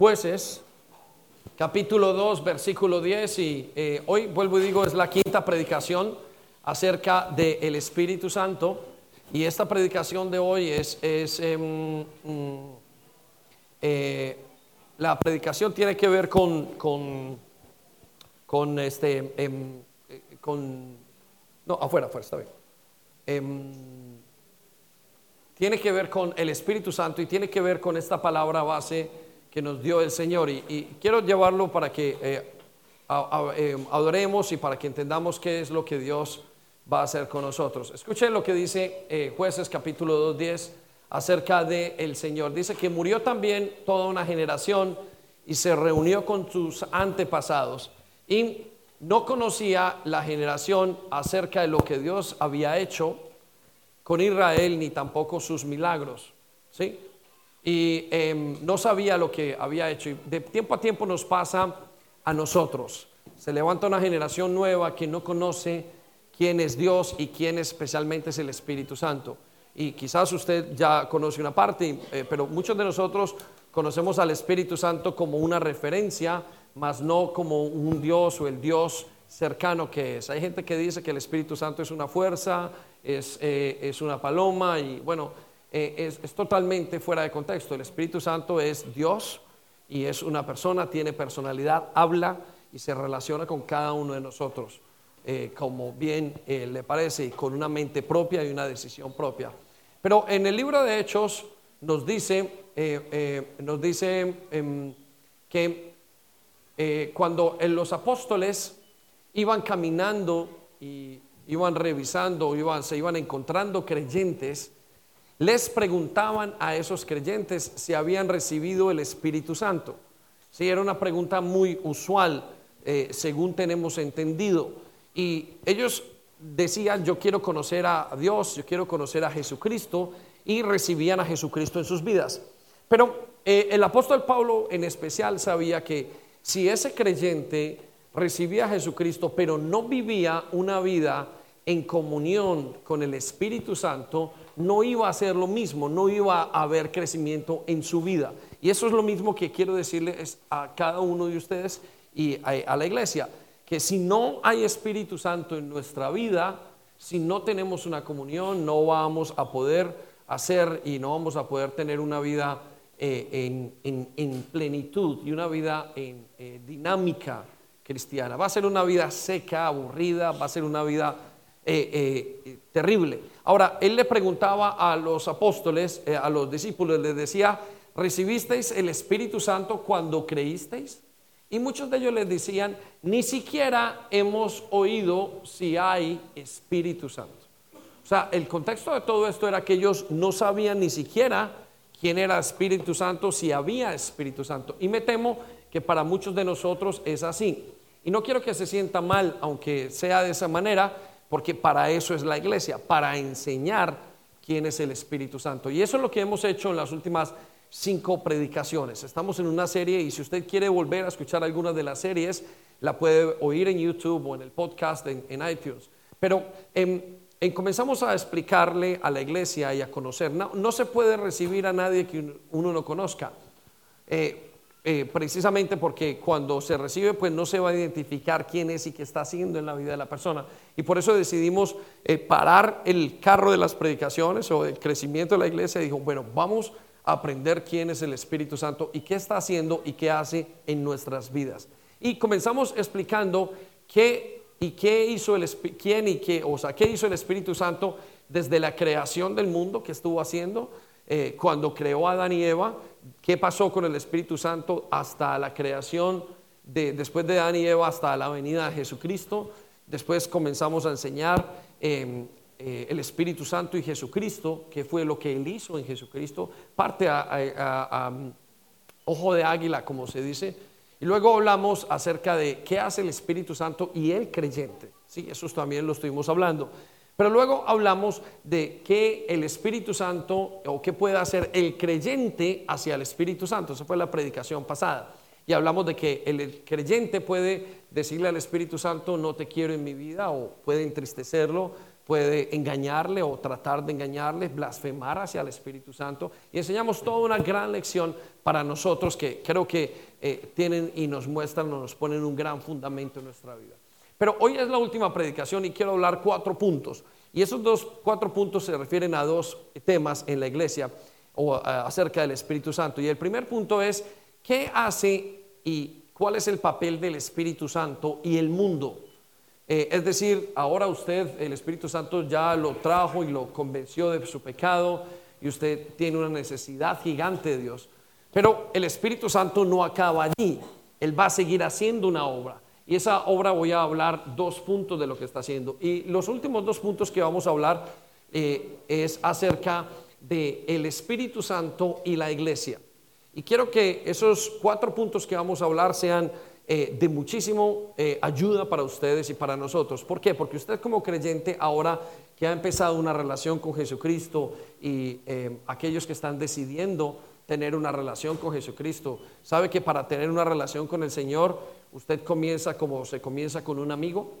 Jueces, capítulo 2, versículo 10, y eh, hoy vuelvo y digo, es la quinta predicación acerca del Espíritu Santo, y esta predicación de hoy es, es em, mm, eh, la predicación tiene que ver con, con, con este, em, eh, con, no, afuera, afuera, está bien. Em, tiene que ver con el Espíritu Santo y tiene que ver con esta palabra base que nos dio el Señor. Y, quiero llevarlo para que eh, eh, adoremos y para que entendamos qué es lo que Dios va a hacer con nosotros. Escuchen lo que dice eh, jueces capítulo 2.10 acerca del el Señor. Dice que murió también toda una generación y se reunió con sus antepasados y no conocía la generación acerca de lo que Dios había hecho con Israel ni tampoco sus milagros. ¿Sí? Y em, no sabía lo que había hecho. Y de tiempo a tiempo nos pasa a nosotros. Se levanta una generación nueva que no conoce quién es Dios y quién especialmente es el Espíritu Santo. Y quizás usted ya conoce una parte, eh, pero muchos de nosotros conocemos al Espíritu Santo como una referencia, más no como un Dios o el Dios cercano que es. Hay gente que dice que el Espíritu Santo es una fuerza, es, eh, es una paloma y bueno, eh, es, totalmente fuera de contexto. El Espíritu Santo es Dios y es una persona, tiene personalidad, habla y se relaciona con cada uno de nosotros, eh, como bien eh, le parece, y con una mente propia y una decisión propia. Pero en el libro de Hechos nos dice, nos dice em, que cuando los apóstoles iban caminando y iban revisando, iban, se iban encontrando creyentes, les preguntaban a esos creyentes si habían recibido el Espíritu Santo. Sí, era una pregunta muy usual, eh, según tenemos entendido. Y ellos decían, yo quiero conocer a Dios, yo quiero conocer a Jesucristo, y recibían a Jesucristo en sus vidas. Pero eh, el apóstol Pablo en especial sabía que si ese creyente recibía a Jesucristo, pero no vivía una vida en comunión con el Espíritu Santo, no iba a ser lo mismo, no iba a haber crecimiento en su vida. Y eso es lo mismo que quiero decirles a cada uno de ustedes y a, la iglesia, que si no hay Espíritu Santo en nuestra vida, si no tenemos una comunión, no vamos a poder hacer y no vamos a poder tener una vida eh, en, plenitud y una vida en eh, dinámica cristiana. Va a ser una vida seca, aburrida, va a ser una vida eh, terrible. Ahora, él le preguntaba a los apóstoles, eh, a los discípulos, les decía, ¿recibisteis el Espíritu Santo cuando creísteis? Y muchos de ellos les decían, ni siquiera hemos oído si hay Espíritu Santo. O sea, el contexto de todo esto era que ellos no sabían ni siquiera quién era Espíritu Santo, si había Espíritu Santo. Y me temo que para muchos de nosotros es así. Y no quiero que se sienta mal, aunque sea de esa manera, porque para eso es la iglesia, para enseñar quién es el Espíritu Santo. Y eso es lo que hemos hecho en las últimas cinco predicaciones. Estamos en una serie y si usted quiere volver a escuchar alguna de las series, la puede oír en YouTube o en el podcast en, iTunes. Pero em, en, comenzamos a explicarle a la iglesia y a conocer. No, se puede recibir a nadie que uno no conozca. Eh, eh, precisamente porque cuando se recibe pues no se va a identificar quién es y qué está haciendo en la vida de la persona. Y por eso decidimos eh, parar el carro de las predicaciones o el crecimiento de la iglesia y dijo, bueno, vamos a aprender quién es el Espíritu Santo y qué está haciendo y qué hace en nuestras vidas. Y comenzamos explicando qué y qué hizo el quién y qué, o sea, qué hizo el Espíritu Santo desde la creación del mundo que estuvo haciendo eh, cuando creó a Adán y Eva qué pasó con el Espíritu Santo hasta la creación, de, después de Adán y Eva hasta la venida de Jesucristo. Después comenzamos a enseñar em, eh, el Espíritu Santo y Jesucristo, que fue lo que Él hizo en Jesucristo, parte a, ojo de águila, como se dice. Y luego hablamos acerca de qué hace el Espíritu Santo y el creyente. Sí, eso también lo estuvimos hablando. Pero luego hablamos de que el Espíritu Santo o qué puede hacer el creyente hacia el Espíritu Santo. Esa fue la predicación pasada. Y hablamos de que el creyente puede decirle al Espíritu Santo, no te quiero en mi vida, o puede entristecerlo, puede engañarle o tratar de engañarle, blasfemar hacia el Espíritu Santo. Y enseñamos toda una gran lección para nosotros que creo que eh, tienen y nos muestran, nos ponen un gran fundamento en nuestra vida. Pero hoy es la última predicación y quiero hablar cuatro puntos. Y esos dos, cuatro puntos se refieren a dos temas en la iglesia o eh, acerca del Espíritu Santo. Y el primer punto es, ¿qué hace y cuál es el papel del Espíritu Santo y el mundo? Eh, es decir, ahora usted, el Espíritu Santo ya lo trajo y lo convenció de su pecado y usted tiene una necesidad gigante de Dios. Pero el Espíritu Santo no acaba allí. Él va a seguir haciendo una obra. Y esa obra voy a hablar dos puntos de lo que está haciendo. Y los últimos dos puntos que vamos a hablar eh, es acerca el Espíritu Santo y la iglesia. Y quiero que esos cuatro puntos que vamos a hablar sean eh, de muchísimo eh, ayuda para ustedes y para nosotros. ¿Por qué? Porque usted como creyente ahora que ha empezado una relación con Jesucristo y aquellos que están decidiendo tener una relación con Jesucristo, sabe que para tener una relación con el Señor usted comienza como se comienza con un amigo,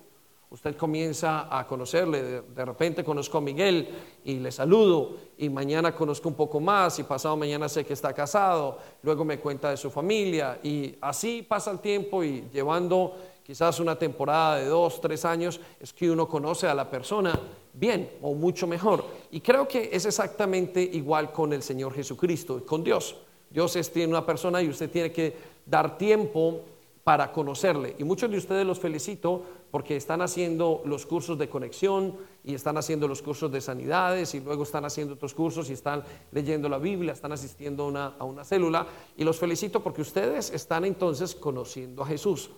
Usted comienza a conocerle, de, repente conozco a Miguel y le saludo y mañana conozco un poco más y pasado mañana sé que está casado, luego me cuenta de su familia y así pasa el tiempo y llevando quizás una temporada de dos, tres años es que uno conoce a la persona bien o mucho mejor. Y creo que es exactamente igual con el Señor Jesucristo, con Dios. Dios es tiene una persona y usted tiene que dar tiempo para conocerle. Y muchos de ustedes los felicito porque están haciendo los cursos de conexión y están haciendo los cursos de sanidades y luego están haciendo otros cursos y están leyendo la Biblia, están asistiendo una, a una célula. Y los felicito porque ustedes están entonces conociendo a Jesús.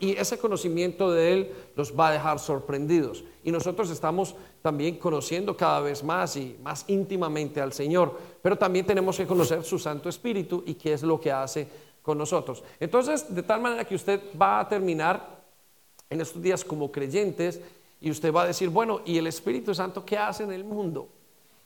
Y ese conocimiento de Él los va a dejar sorprendidos. Y nosotros estamos también conociendo cada vez más y más íntimamente al Señor. Pero también tenemos que conocer su Santo Espíritu y qué es lo que hace nosotros. Entonces, de tal manera que usted va a terminar en estos días como creyentes y usted va a decir, bueno, ¿y el Espíritu Santo qué hace en el mundo?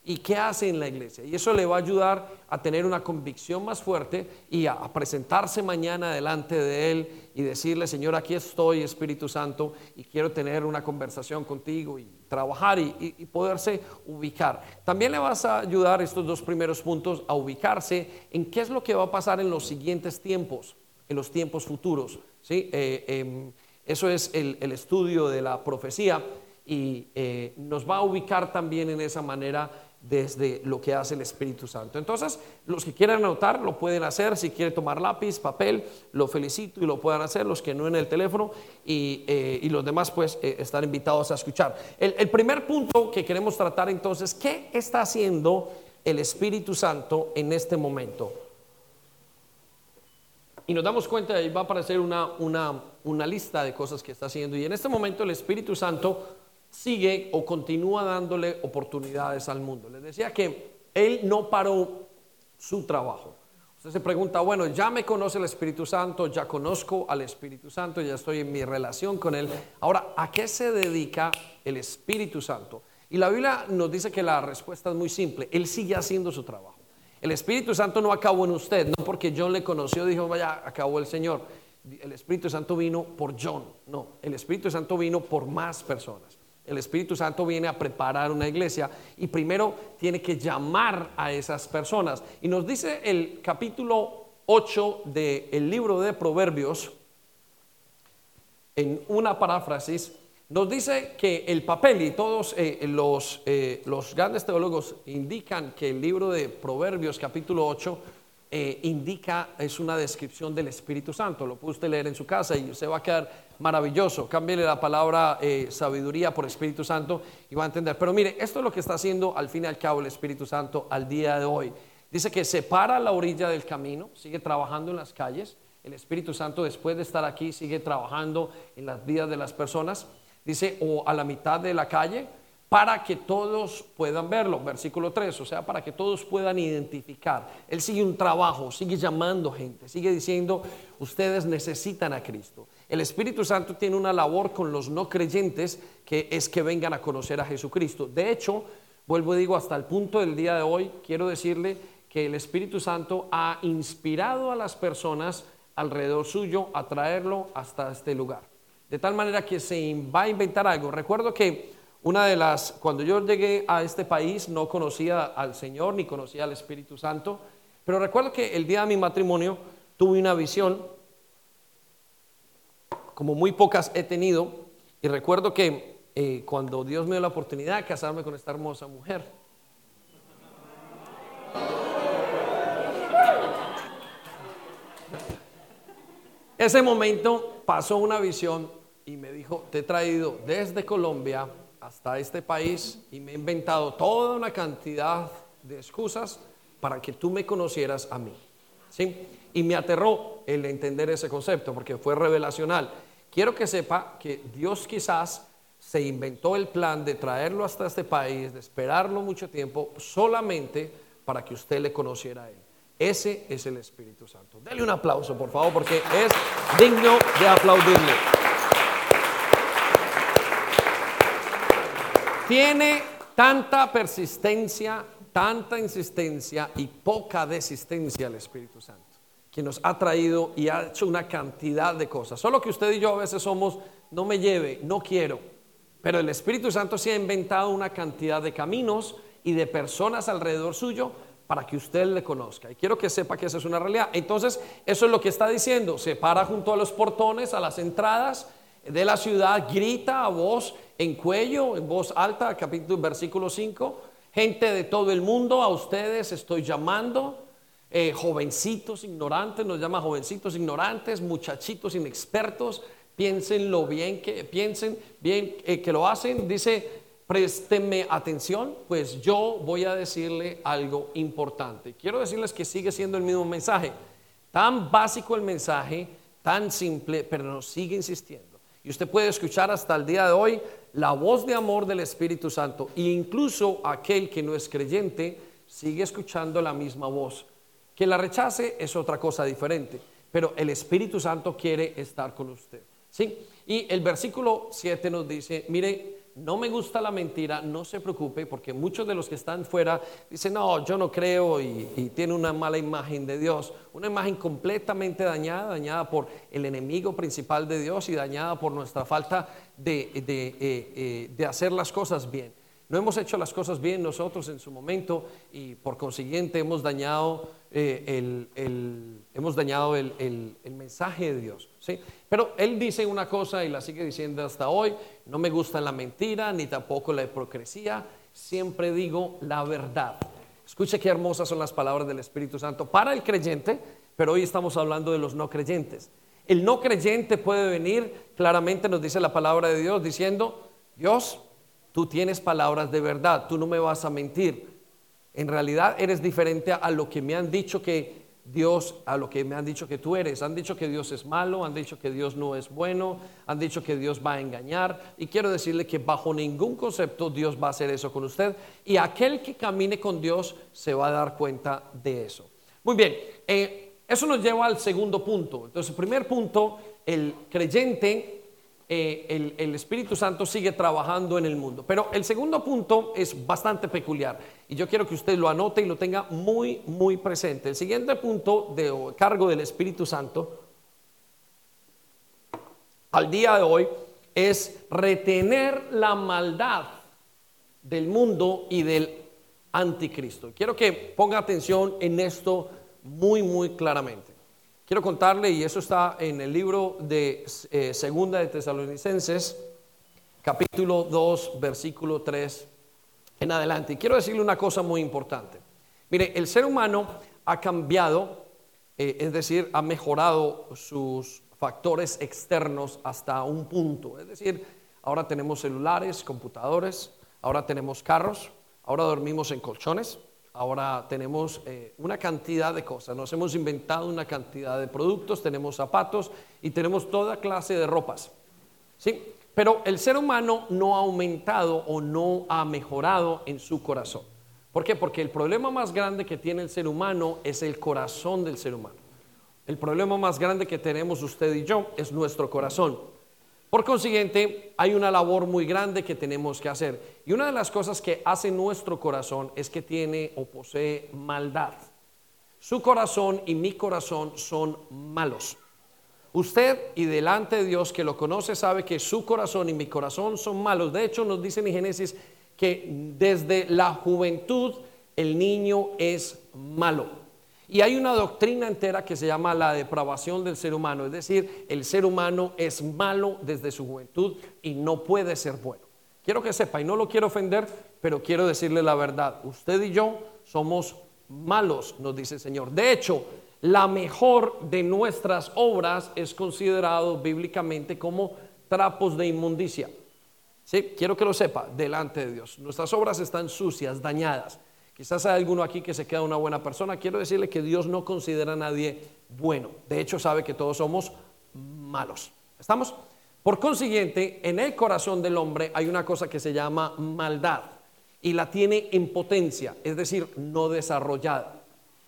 ¿Y qué hace en la iglesia? Y eso le va a ayudar a tener una convicción más fuerte y a, presentarse mañana delante de Él y decirle, Señor, aquí estoy, Espíritu Santo, y quiero tener una conversación contigo y trabajar y, poderse ubicar. También le vas a ayudar estos dos primeros puntos a ubicarse en qué es lo que va a pasar en los siguientes tiempos, en los tiempos futuros. ¿sí? Eh, em, eso es el, estudio de la profecía y eh, nos va a ubicar también en esa manera desde lo que hace el Espíritu Santo. Entonces, los que quieran anotar lo pueden hacer, si quieren tomar lápiz, papel, lo felicito y lo puedan hacer, los que no en el teléfono y, eh, los demás pues eh, están invitados a escuchar. El, el primer punto que queremos tratar entonces, ¿qué está haciendo el Espíritu Santo en este momento? Y nos damos cuenta, ahí va a aparecer una, una, una lista de cosas que está haciendo. Y en este momento el Espíritu Santo sigue o continúa dándole oportunidades al mundo. Les decía que Él no paró su trabajo. Usted se pregunta, bueno, ya me conoce el Espíritu Santo, ya conozco al Espíritu Santo, ya estoy en mi relación con Él. Ahora, ¿a qué se dedica el Espíritu Santo? Y la Biblia nos dice que la respuesta es muy simple. Él sigue haciendo su trabajo. El Espíritu Santo no acabó en usted, no porque John le conoció, dijo, vaya, acabó el Señor. El Espíritu Santo vino por John, no, el Espíritu Santo vino por más personas. El Espíritu Santo viene a preparar una iglesia y primero tiene que llamar a esas personas. Y nos dice el capítulo 8 del libro de Proverbios, en una paráfrasis, nos dice que el papel, y todos eh, los, eh, los grandes teólogos indican que el libro de Proverbios capítulo 8 eh, indica, es una descripción del Espíritu Santo. Lo puede usted leer en su casa y se va a quedar maravilloso. Cámbiale la palabra sabiduría por Espíritu Santo y va a entender. Pero mire, esto es lo que está haciendo al fin y al cabo el Espíritu Santo al día de hoy. Dice que se para a la orilla del camino, sigue trabajando en las calles. El Espíritu Santo después de estar aquí sigue trabajando en las vidas de las personas dice, o a la mitad de la calle, para que todos puedan verlo. Versículo 3, o sea, para que todos puedan identificar. Él sigue un trabajo, sigue llamando gente, sigue diciendo, ustedes necesitan a Cristo. El Espíritu Santo tiene una labor con los no creyentes que es que vengan a conocer a Jesucristo. De hecho, vuelvo y digo, hasta el punto del día de hoy, quiero decirle que el Espíritu Santo ha inspirado a las personas alrededor suyo a traerlo hasta este lugar. De tal manera que se va a inventar algo. Recuerdo que Una de las, cuando yo llegué a este país no conocía al Señor ni conocía al Espíritu Santo, pero recuerdo que el día de mi matrimonio tuve una visión, como muy pocas he tenido, y recuerdo que eh, cuando Dios me dio la oportunidad de casarme con esta hermosa mujer, ese momento pasó una visión y me dijo, te he traído desde Colombia hasta este país y me he inventado toda una cantidad de excusas para que tú me conocieras a mí. ¿Sí? Y me aterró el entender ese concepto porque fue revelacional. Quiero que sepa que Dios quizás se inventó el plan de traerlo hasta este país, de esperarlo mucho tiempo, solamente para que usted le conociera a Él. Ese es el Espíritu Santo. Dele un aplauso, por favor, porque es digno de aplaudirle. Tiene tanta persistencia, tanta insistencia y poca desistencia el Espíritu Santo, que nos ha traído y ha hecho una cantidad de cosas. Solo que usted y yo a veces somos, no me lleve, no quiero. Pero el Espíritu Santo se ha inventado una cantidad de caminos y de personas alrededor suyo para que usted le conozca. Y quiero que sepa que esa es una realidad. Entonces, eso es lo que está diciendo. Se para junto a los portones, a las entradas de la ciudad, grita a voz en cuello, en voz alta, capítulo, versículo 5, gente de todo el mundo, a ustedes estoy llamando, eh, jovencitos ignorantes, nos llama jovencitos ignorantes, muchachitos inexpertos, piensen lo bien que, piensen bien eh, que lo hacen, dice, préstenme atención, pues yo voy a decirle algo importante. Quiero decirles que sigue siendo el mismo mensaje, tan básico el mensaje, tan simple, pero nos sigue insistiendo. Y usted puede escuchar hasta el día de hoy la voz de amor del Espíritu Santo e incluso aquel que no es creyente sigue escuchando la misma voz. Que la rechace es otra cosa diferente, pero el Espíritu Santo quiere estar con usted. ¿sí? Y el versículo 7 nos dice, mire, no me gusta la mentira, no se preocupe, porque muchos de los que están fuera dicen, no, yo no creo y, y tiene una mala imagen de Dios, una imagen completamente dañada, dañada por el enemigo principal de Dios y dañada por nuestra falta de, de, eh, eh, de hacer las cosas bien. No hemos hecho las cosas bien nosotros en su momento y por consiguiente hemos dañado, eh, el, hemos dañado el, el, mensaje de Dios. ¿sí? Pero Él dice una cosa y la sigue diciendo hasta hoy, no me gusta la mentira ni tampoco la hipocresía, siempre digo la verdad. Escuche qué hermosas son las palabras del Espíritu Santo para el creyente, pero hoy estamos hablando de los no creyentes. El no creyente puede venir, claramente nos dice la palabra de Dios, diciendo, Dios, tú tienes palabras de verdad, tú no me vas a mentir. En realidad eres diferente a lo que me han dicho que Dios, a lo que me han dicho que tú eres. Han dicho que Dios es malo, han dicho que Dios no es bueno, han dicho que Dios va a engañar. Y quiero decirle que bajo ningún concepto Dios va a hacer eso con usted. Y aquel que camine con Dios se va a dar cuenta de eso. Muy bien, eh, eso nos lleva al segundo punto. Entonces, el primer punto, el creyente eh, el, Espíritu Santo sigue trabajando en el mundo. Pero el segundo punto es bastante peculiar y yo quiero que usted lo anote y lo tenga muy, muy presente. El siguiente punto de cargo del Espíritu Santo al día de hoy es retener la maldad del mundo y del anticristo. Quiero que ponga atención en esto muy, muy claramente. Quiero contarle, y eso está en el libro de eh, Segunda de Tesalonicenses, capítulo 2, versículo 3 en adelante. Y quiero decirle una cosa muy importante. Mire, el ser humano ha cambiado, eh, es decir, ha mejorado sus factores externos hasta un punto. Es decir, ahora tenemos celulares, computadores, ahora tenemos carros, ahora dormimos en colchones, Ahora tenemos eh, una cantidad de cosas, nos hemos inventado una cantidad de productos, tenemos zapatos y tenemos toda clase de ropas. ¿sí? Pero el ser humano no ha aumentado o no ha mejorado en su corazón. ¿Por qué? Porque el problema más grande que tiene el ser humano es el corazón del ser humano. El problema más grande que tenemos usted y yo es nuestro corazón. Por consiguiente, hay una labor muy grande que tenemos que hacer. Y una de las cosas que hace nuestro corazón es que tiene o posee maldad. Su corazón y mi corazón son malos. Usted y delante de Dios que lo conoce sabe que su corazón y mi corazón son malos. De hecho, nos dice en Génesis que desde la juventud el niño es malo. Y hay una doctrina entera que se llama la depravación del ser humano, es decir, el ser humano es malo desde su juventud y no puede ser bueno. Quiero que sepa, y no lo quiero ofender, pero quiero decirle la verdad, usted y yo somos malos, nos dice el Señor. De hecho, la mejor de nuestras obras es considerado bíblicamente como trapos de inmundicia. ¿Sí? Quiero que lo sepa delante de Dios. Nuestras obras están sucias, dañadas. Quizás hay alguno aquí que se queda una buena persona. Quiero decirle que Dios no considera a nadie bueno. De hecho, sabe que todos somos malos. ¿Estamos? Por consiguiente, en el corazón del hombre hay una cosa que se llama maldad y la tiene en potencia, es decir, no desarrollada.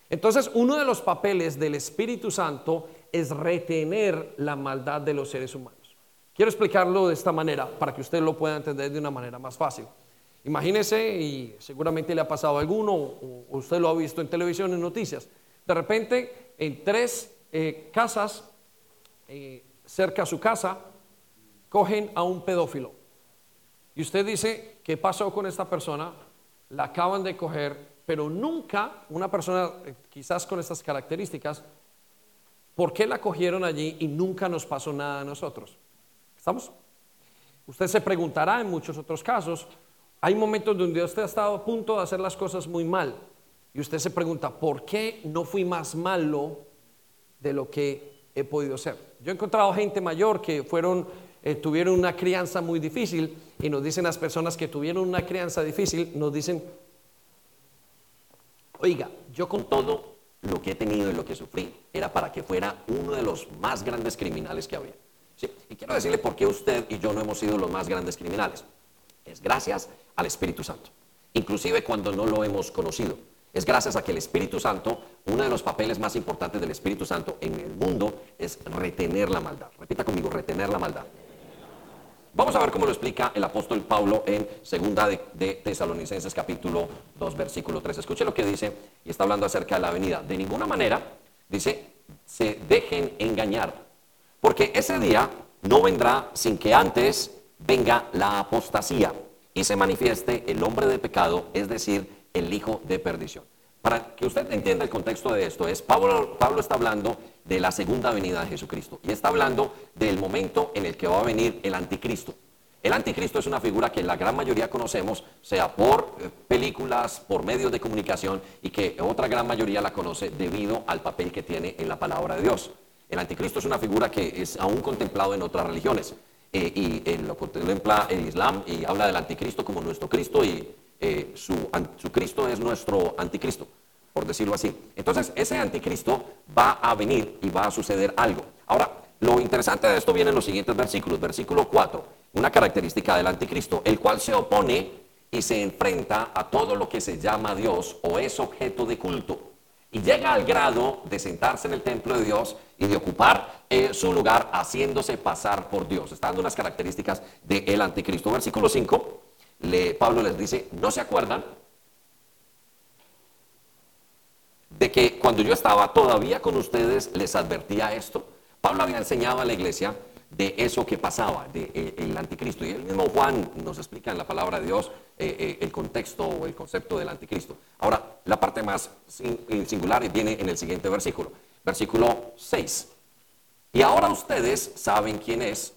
Entonces, uno de los papeles del Espíritu Santo es retener la maldad de los seres humanos. Quiero explicarlo de esta manera para que usted lo pueda entender de una manera más fácil. Imagínese, y seguramente le ha pasado a alguno, o usted lo ha visto en televisión, en noticias, de repente en tres eh, casas eh, cerca a su casa cogen a un pedófilo. Y usted dice, ¿qué pasó con esta persona? La acaban de coger, pero nunca una persona eh, quizás con estas características, ¿por qué la cogieron allí y nunca nos pasó nada a nosotros? ¿Estamos? Usted se preguntará en muchos otros casos, hay momentos donde usted ha estado a punto de hacer las cosas muy mal y usted se pregunta, ¿por qué no fui más malo de lo que he podido ser? Yo he encontrado gente mayor que fueron, eh, tuvieron una crianza muy difícil y nos dicen las personas que tuvieron una crianza difícil, nos dicen, Oiga, yo con todo lo que he tenido y lo que sufrí, era para que fuera uno de los más grandes criminales que había. Y quiero decirle por qué usted y yo no hemos sido los más grandes criminales. Es gracias al Espíritu Santo. Inclusive cuando no lo hemos conocido. Es gracias a que el Espíritu Santo, uno de los papeles más importantes del Espíritu Santo en el mundo es retener la maldad. Repita conmigo, retener la maldad. Vamos a ver cómo lo explica el apóstol Pablo en segunda de, Tesalonicenses capítulo 2 versículo 3. Escuche lo que dice y está hablando acerca de la venida. De ninguna manera, dice, se dejen engañar, porque ese día no vendrá sin que antes venga la apostasía y se manifieste el hombre de pecado, es decir, el hijo de perdición. Para que usted entienda el contexto de esto, es Pablo, Pablo está hablando de la segunda venida de Jesucristo. Y está hablando del momento en el que va a venir el anticristo. El anticristo es una figura que la gran mayoría conocemos, sea por eh, películas, por medios de comunicación, y que otra gran mayoría la conoce debido al papel que tiene en la palabra de Dios. El anticristo es una figura que es aún contemplado en otras religiones. Eh, y lo contempla el Islam y habla del anticristo como nuestro Cristo y eh, su, su Cristo es nuestro anticristo por decirlo así. Entonces, ese anticristo va a venir y va a suceder algo. Ahora, lo interesante de esto viene en los siguientes versículos. Versículo 4, una característica del anticristo, el cual se opone y se enfrenta a todo lo que se llama Dios o es objeto de culto. Y llega al grado de sentarse en el templo de Dios y de ocupar eh, su lugar haciéndose pasar por Dios. Están dando unas características del anticristo. Versículo 5, le, Pablo les dice, ¿no se acuerdan de que cuando yo estaba todavía con ustedes les advertía esto. Pablo había enseñado a la iglesia de eso que pasaba, de, eh, anticristo. Y el mismo Juan nos explica en la palabra de Dios eh, eh, el contexto o el concepto del anticristo. Ahora, la parte más singular viene en el siguiente versículo, versículo 6. Y ahora ustedes saben quién es,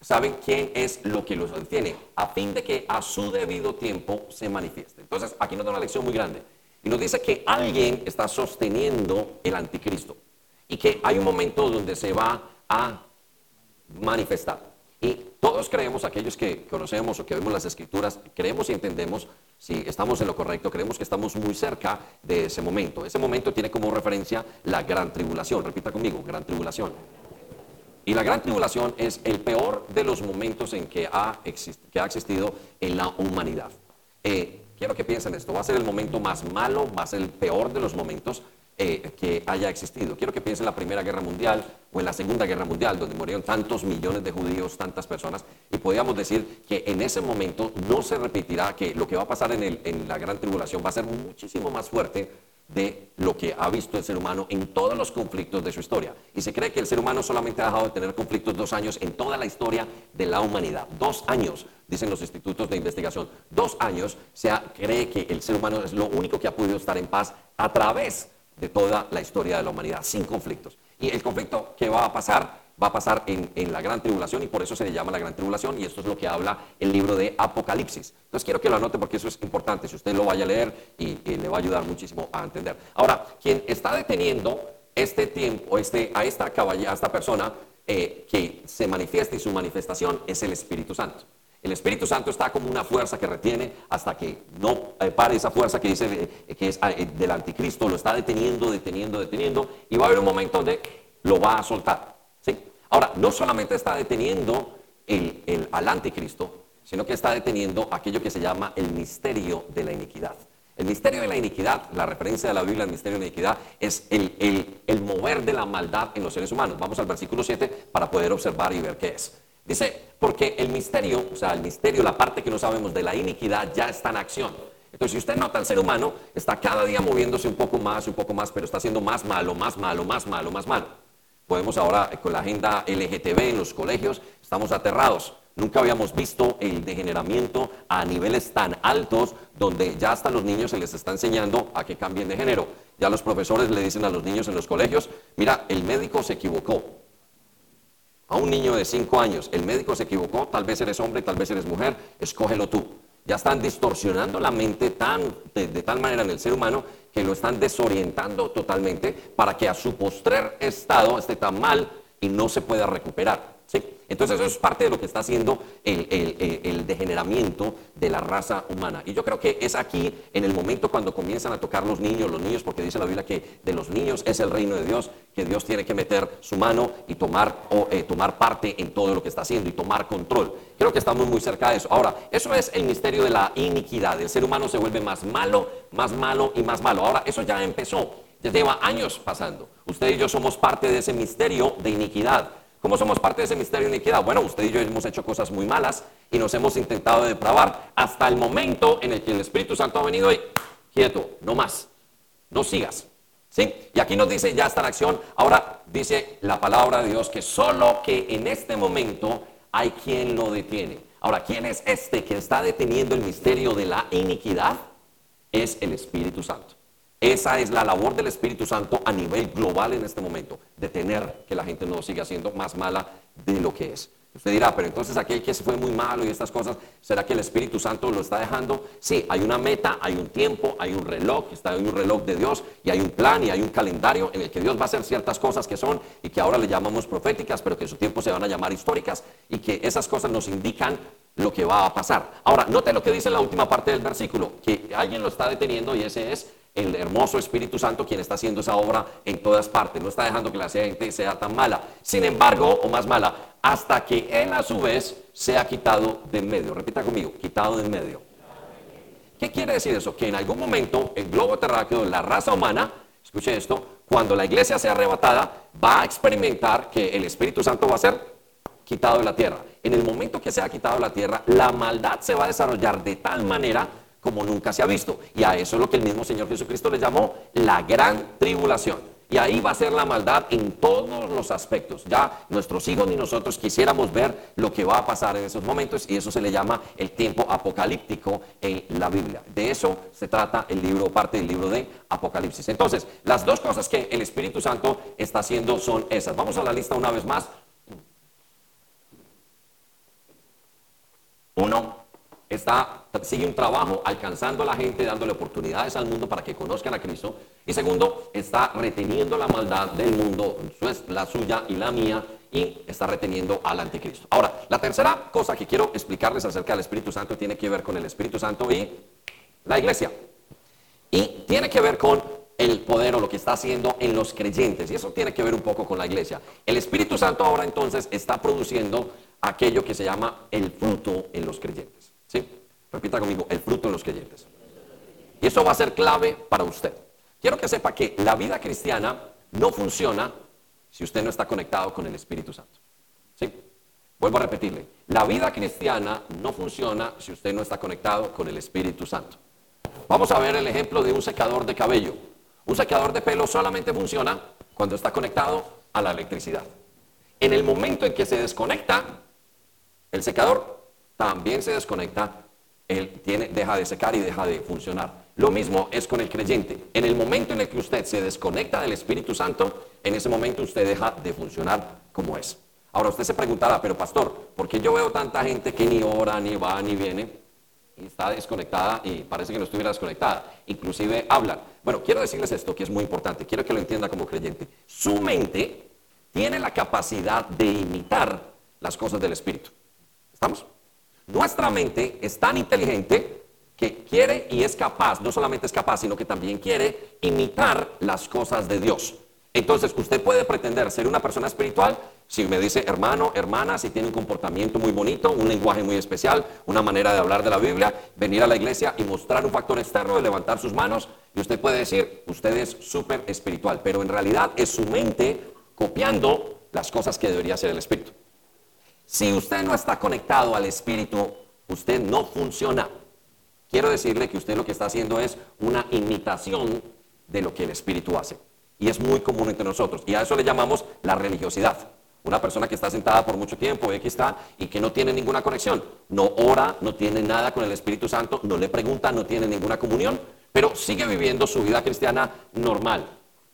saben quién es lo que los detiene, a fin de que a su debido tiempo se manifieste. Entonces, aquí nos da una lección muy grande. Nos dice que alguien está sosteniendo el anticristo y que hay un momento donde se va a manifestar. Y todos creemos, aquellos que conocemos o que vemos las escrituras, creemos y entendemos si estamos en lo correcto, creemos que estamos muy cerca de ese momento. Ese momento tiene como referencia la gran tribulación. Repita conmigo, gran tribulación. Y la gran tribulación es el peor de los momentos en que ha, que ha existido en la humanidad. Eh, quiero que piensen esto, va a ser el momento más malo, va a ser el peor de los momentos eh, que haya existido. Quiero que piensen en la Primera Guerra Mundial o en la Segunda Guerra Mundial, donde murieron tantos millones de judíos, tantas personas, y podríamos decir que en ese momento no se repetirá, que lo que va a pasar en, el, en la gran tribulación va a ser muchísimo más fuerte de lo que ha visto el ser humano en todos los conflictos de su historia. Y se cree que el ser humano solamente ha dejado de tener conflictos dos años en toda la historia de la humanidad. Dos años, dicen los institutos de investigación. Dos años se cree que el ser humano es lo único que ha podido estar en paz a través de toda la historia de la humanidad, sin conflictos. Y el conflicto que va a pasar va a pasar en, la gran tribulación y por eso se le llama la gran tribulación y esto es lo que habla el libro de Apocalipsis. Entonces quiero que lo anote porque eso es importante, si usted lo vaya a leer y, le va a ayudar muchísimo a entender. Ahora, quien está deteniendo este tiempo, este, a esta caballa, a esta persona eh, que se manifiesta y su manifestación es el Espíritu Santo. El Espíritu Santo está como una fuerza que retiene hasta que no eh, pare esa fuerza que dice eh, que es del anticristo, lo está deteniendo, deteniendo, deteniendo, y va a haber un momento donde lo va a soltar. Ahora, no solamente está deteniendo al anticristo, sino que está deteniendo aquello que se llama el misterio de la iniquidad. El misterio de la iniquidad, la referencia de la Biblia al misterio de la iniquidad, es el, mover de la maldad en los seres humanos. Vamos al versículo 7 para poder observar y ver qué es. Dice, porque el misterio, o sea, el misterio, la parte que no sabemos de la iniquidad, ya está en acción. Entonces, si usted nota, el ser humano está cada día moviéndose un poco más, un poco más, pero está haciendo más malo, más malo, más malo, más malo. Podemos ahora, con la agenda LGTB en los colegios, estamos aterrados. Nunca habíamos visto el degeneramiento a niveles tan altos donde ya hasta los niños se les está enseñando a que cambien de género. Ya los profesores le dicen a los niños en los colegios, mira, el médico se equivocó. A un niño de 5 años, el médico se equivocó, tal vez eres hombre, tal vez eres mujer, escógelo tú. Ya están distorsionando la mente tan, de tal manera en el ser humano que lo están desorientando totalmente para que a su postrer estado esté tan mal y no se pueda recuperar. Entonces eso es parte de lo que está haciendo el, degeneramiento de la raza humana. Y yo creo que es aquí, en el momento cuando comienzan a tocar los niños, los niños, porque dice la Biblia que de los niños es el reino de Dios, que Dios tiene que meter su mano y tomar, o, eh, tomar parte en todo lo que está haciendo y tomar control. Creo que estamos muy cerca de eso. Ahora, eso es el misterio de la iniquidad. El ser humano se vuelve más malo, más malo y más malo. Ahora, eso ya empezó. Ya lleva años pasando. Usted y yo somos parte de ese misterio de iniquidad. ¿Cómo somos parte de ese misterio de iniquidad? Bueno, usted y yo hemos hecho cosas muy malas y nos hemos intentado depravar hasta el momento en el que el Espíritu Santo ha venido y quieto, no más, no sigas. ¿Sí? Y aquí nos dice ya está la acción. Ahora dice la palabra de Dios que solo que en este momento hay quien lo detiene. Ahora, ¿quién es este que está deteniendo el misterio de la iniquidad? Es el Espíritu Santo. Esa es la labor del Espíritu Santo a nivel global en este momento, detener que la gente no siga siendo más mala de lo que es. Usted dirá, pero entonces aquel que se fue muy malo y estas cosas, ¿será que el Espíritu Santo lo está dejando? Sí, hay una meta, hay un tiempo, hay un reloj, está hay un reloj de Dios y hay un plan y hay un calendario en el que Dios va a hacer ciertas cosas que son y que ahora le llamamos proféticas, pero que en su tiempo se van a llamar históricas y que esas cosas nos indican lo que va a pasar. Ahora, note lo que dice la última parte del versículo, que alguien lo está deteniendo y ese es el hermoso Espíritu Santo quien está haciendo esa obra en todas partes. No está dejando que la gente sea tan mala. Sin embargo, o más mala, hasta que Él a su vez sea quitado de en medio. Repita conmigo, quitado de en medio. ¿Qué quiere decir eso? Que en algún momento el globo terráqueo, la raza humana, escuche esto, cuando la iglesia sea arrebatada, va a experimentar que el Espíritu Santo va a ser quitado de la tierra. En el momento que sea quitado de la tierra, la maldad se va a desarrollar de tal manera como nunca se ha visto. Y a eso es lo que el mismo Señor Jesucristo le llamó la gran tribulación. Y ahí va a ser la maldad en todos los aspectos. Ya nuestros hijos ni nosotros quisiéramos ver lo que va a pasar en esos momentos y eso se le llama el tiempo apocalíptico en la Biblia. De eso se trata el libro, parte del libro de Apocalipsis. Entonces, las dos cosas que el Espíritu Santo está haciendo son esas. Vamos a la lista una vez más. Uno, está, sigue un trabajo alcanzando a la gente, dándole oportunidades al mundo para que conozcan a Cristo. Y segundo, está reteniendo la maldad del mundo, la suya y la mía, y está reteniendo al anticristo. Ahora, la tercera cosa que quiero explicarles acerca del Espíritu Santo tiene que ver con el Espíritu Santo y la iglesia. Y tiene que ver con el poder o lo que está haciendo en los creyentes. Y eso tiene que ver un poco con la iglesia. El Espíritu Santo ahora entonces está produciendo aquello que se llama el fruto en los creyentes. Repita conmigo, el fruto en los creyentes. Y eso va a ser clave para usted. Quiero que sepa que la vida cristiana no funciona si usted no está conectado con el Espíritu Santo. ¿Sí? Vuelvo a repetirle, la vida cristiana no funciona si usted no está conectado con el Espíritu Santo. Vamos a ver el ejemplo de un secador de cabello. Un secador de pelo solamente funciona cuando está conectado a la electricidad. En el momento en que se desconecta, el secador también se desconecta, él tiene, deja de secar y deja de funcionar. Lo mismo es con el creyente. En el momento en el que usted se desconecta del Espíritu Santo, en ese momento usted deja de funcionar como es. Ahora usted se preguntará, pero pastor, ¿por qué yo veo tanta gente que ni ora, ni va, ni viene? Y está desconectada y parece que no estuviera desconectada. Inclusive hablan. Bueno, quiero decirles esto que es muy importante. Quiero que lo entienda como creyente. Su mente tiene la capacidad de imitar las cosas del Espíritu. ¿Estamos? Nuestra mente es tan inteligente que quiere y es capaz, no solamente es capaz, sino que también quiere imitar las cosas de Dios. Entonces, usted puede pretender ser una persona espiritual si me dice hermano, hermana, si tiene un comportamiento muy bonito, un lenguaje muy especial, una manera de hablar de la Biblia, venir a la iglesia y mostrar un factor externo de levantar sus manos, y usted puede decir, usted es súper espiritual, pero en realidad es su mente copiando las cosas que debería hacer el espíritu. Si usted no está conectado al espíritu, usted no funciona. Quiero decirle que usted lo que está haciendo es una imitación de lo que el espíritu hace. Y es muy común entre nosotros. Y a eso le llamamos la religiosidad. Una persona que está sentada por mucho tiempo, aquí está, y que no tiene ninguna conexión. No ora, no tiene nada con el Espíritu Santo, no le pregunta, no tiene ninguna comunión, pero sigue viviendo su vida cristiana normal.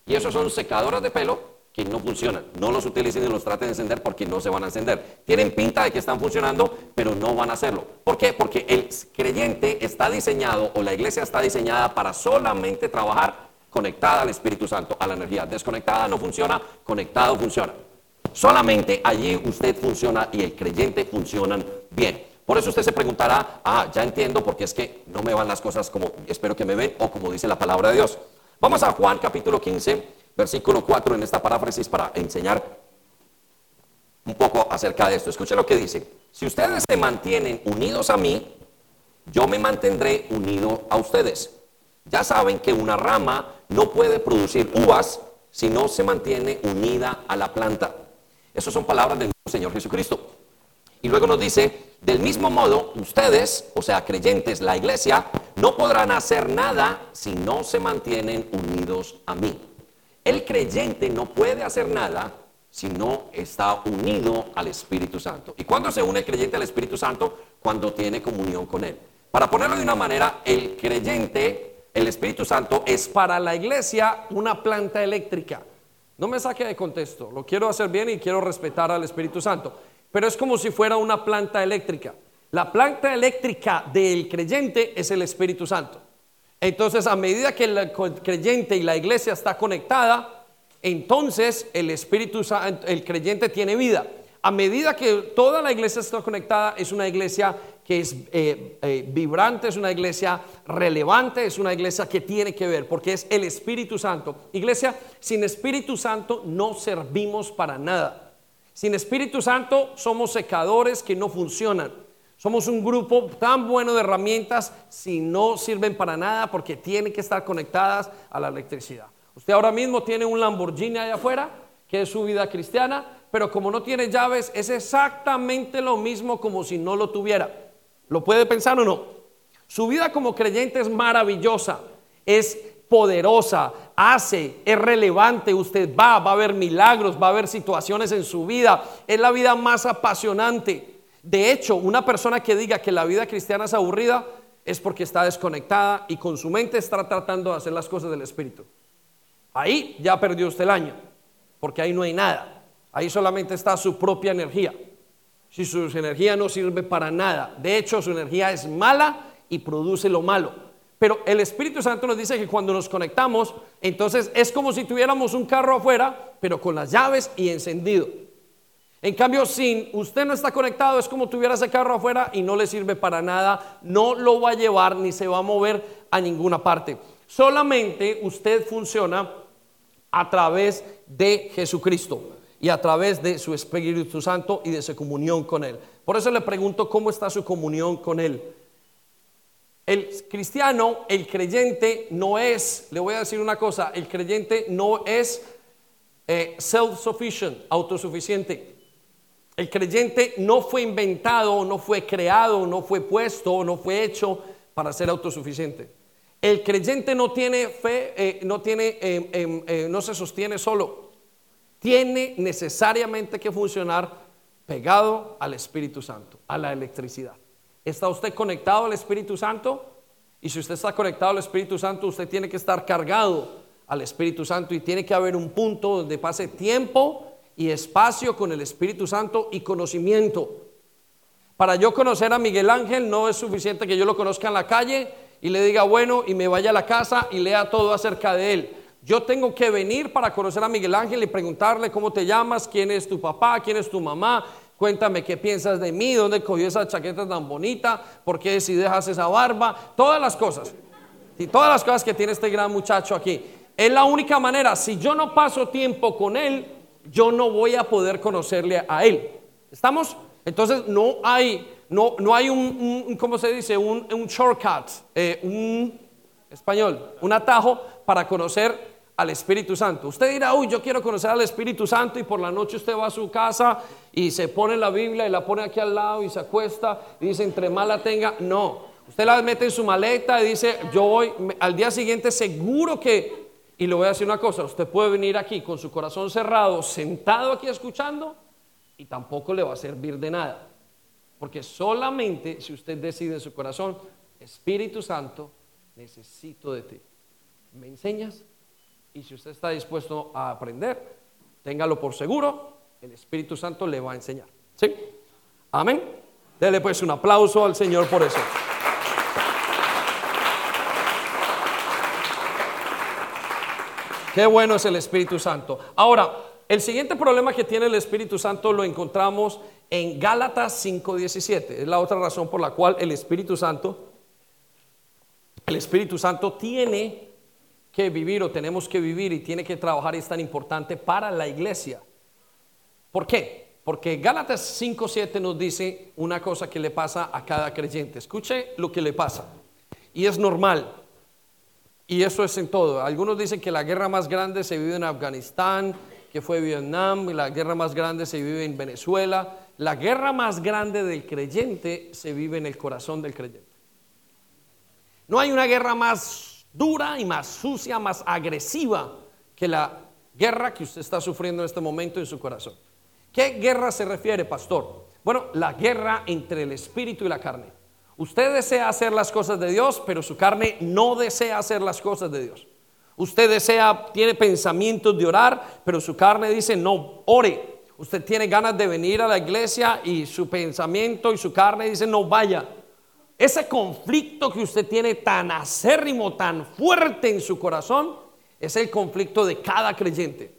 Y esos son secadoras de pelo que no funcionan. No los utilicen y los traten de encender porque no se van a encender. Tienen pinta de que están funcionando, pero no van a hacerlo. ¿Por qué? Porque el creyente está diseñado o la iglesia está diseñada para solamente trabajar conectada al Espíritu Santo, a la energía. Desconectada no funciona, conectado funciona. Solamente allí usted funciona y el creyente funcionan bien. Por eso usted se preguntará, ah, ya entiendo porque es que no me van las cosas como espero que me ven o como dice la palabra de Dios. Vamos a Juan capítulo 15, versículo 4 en esta paráfrasis para enseñar un poco acerca de esto. Escuche lo que dice. Si ustedes se mantienen unidos a mí, yo me mantendré unido a ustedes. Ya saben que una rama no puede producir uvas si no se mantiene unida a la planta. Esas son palabras del Señor Jesucristo. Y luego nos dice, del mismo modo, ustedes, o sea, creyentes, la iglesia, no podrán hacer nada si no se mantienen unidos a mí. El creyente no puede hacer nada si no está unido al Espíritu Santo. ¿Y cuándo se une el creyente al Espíritu Santo? Cuando tiene comunión con Él. Para ponerlo de una manera, el creyente, el Espíritu Santo es Para la iglesia, una planta eléctrica. No me saque de contexto, lo quiero hacer bien y quiero respetar al Espíritu Santo, pero es como si fuera una planta eléctrica. La planta eléctrica del creyente es el Espíritu Santo. Entonces, a medida que el creyente y la iglesia está conectada, entonces el Espíritu Santo, el creyente tiene vida. A medida que toda la iglesia está conectada, es una iglesia que es eh, eh, vibrante, es una iglesia relevante, es una iglesia que tiene que ver, porque es el Espíritu Santo. Iglesia, sin Espíritu Santo no servimos para nada. Sin Espíritu Santo somos secadores que no funcionan. Somos un grupo tan bueno de herramientas si no sirven para nada porque tienen que estar conectadas a la electricidad. Usted ahora mismo tiene un Lamborghini allá afuera, que es su vida cristiana, pero como no tiene llaves, es exactamente lo mismo como si no lo tuviera. ¿Lo puede pensar o no? Su vida como creyente es maravillosa, es poderosa, hace, es relevante, usted va, va a ver milagros, va a ver situaciones en su vida, es la vida más apasionante. De hecho, una persona que diga que la vida cristiana es aburrida es porque está desconectada y con su mente está tratando de hacer las cosas del Espíritu. Ahí ya perdió usted el año, porque ahí no hay nada, ahí solamente está su propia energía si su energía no sirve para nada. De hecho, su energía es mala y produce lo malo. Pero el Espíritu Santo nos dice que cuando nos conectamos, entonces es como si tuviéramos un carro afuera, pero con las llaves y encendido. En cambio, si usted no está conectado, es como tuviera ese carro afuera y no le sirve para nada, no lo va a llevar ni se va a mover a ninguna parte. Solamente usted funciona a través de Jesucristo y a través de su Espíritu Santo y de su comunión con Él. Por eso le pregunto cómo está su comunión con Él. El cristiano, el creyente no es, le voy a decir una cosa, el creyente no es eh, self-sufficient, autosuficiente. El creyente no fue inventado, no fue creado, no fue puesto, no fue hecho para ser autosuficiente. El creyente no tiene fe, eh, no, tiene, eh, em, eh, no se sostiene solo. Tiene necesariamente que funcionar pegado al Espíritu Santo, a la electricidad. ¿Está usted conectado al Espíritu Santo? Y si usted está conectado al Espíritu Santo, usted tiene que estar cargado al Espíritu Santo y tiene que haber un punto donde pase tiempo y espacio con el Espíritu Santo y conocimiento. Para yo conocer a Miguel Ángel no es suficiente que yo lo conozca en la calle y le diga bueno y me vaya a la casa y lea todo acerca de él. Yo tengo que venir para conocer a Miguel Ángel y preguntarle cómo te llamas, quién es tu papá, quién es tu mamá, cuéntame qué piensas de mí, dónde cogió esa chaqueta tan bonita, por qué si dejas esa barba, todas las cosas. Y todas las cosas que tiene este gran muchacho aquí. Es la única manera, si yo no paso tiempo con él, yo no voy a poder conocerle a él. ¿Estamos? Entonces no hay, no, no hay un, ¿cómo se dice? Un, shortcut, eh, un español, un atajo para conocer al Espíritu Santo. Usted dirá, uy, yo quiero conocer al Espíritu Santo y por la noche usted va a su casa y se pone la Biblia y la pone aquí al lado y se acuesta y dice, entre más la tenga, no. Usted la mete en su maleta y dice, yo voy, al día siguiente seguro que y le voy a decir una cosa, usted puede venir aquí con su corazón cerrado, sentado aquí escuchando, y tampoco le va a servir de nada. Porque solamente si usted decide en su corazón, Espíritu Santo, necesito de ti. ¿Me enseñas? Y si usted está dispuesto a aprender, téngalo por seguro, el Espíritu Santo le va a enseñar. ¿Sí? Amén. Dele pues un aplauso al Señor por eso. Qué bueno es el Espíritu Santo. Ahora, el siguiente problema que tiene el Espíritu Santo lo encontramos en Gálatas 5:17. Es la otra razón por la cual el Espíritu Santo, el Espíritu Santo tiene que vivir o tenemos que vivir y tiene que trabajar es tan importante para la iglesia. ¿Por qué? Porque Gálatas 5:7 nos dice una cosa que le pasa a cada creyente. Escuche lo que le pasa. Y es normal. Y eso es en todo. Algunos dicen que la guerra más grande se vive en Afganistán, que fue Vietnam, y la guerra más grande se vive en Venezuela. La guerra más grande del creyente se vive en el corazón del creyente. No hay una guerra más dura y más sucia, más agresiva que la guerra que usted está sufriendo en este momento en su corazón. ¿Qué guerra se refiere, pastor? Bueno, la guerra entre el espíritu y la carne. Usted desea hacer las cosas de Dios, pero su carne no desea hacer las cosas de Dios. Usted desea, tiene pensamientos de orar, pero su carne dice, no, ore. Usted tiene ganas de venir a la iglesia y su pensamiento y su carne dice, no vaya. Ese conflicto que usted tiene tan acérrimo, tan fuerte en su corazón, es el conflicto de cada creyente.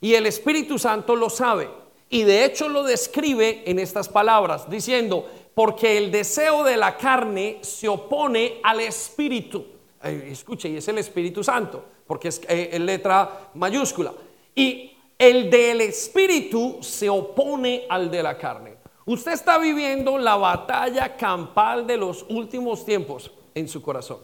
Y el Espíritu Santo lo sabe. Y de hecho lo describe en estas palabras, diciendo, porque el deseo de la carne se opone al espíritu. escuche, y es el Espíritu Santo, porque es eh, en letra mayúscula. Y el del espíritu se opone al de la carne. Usted está viviendo la batalla campal de los últimos tiempos en su corazón.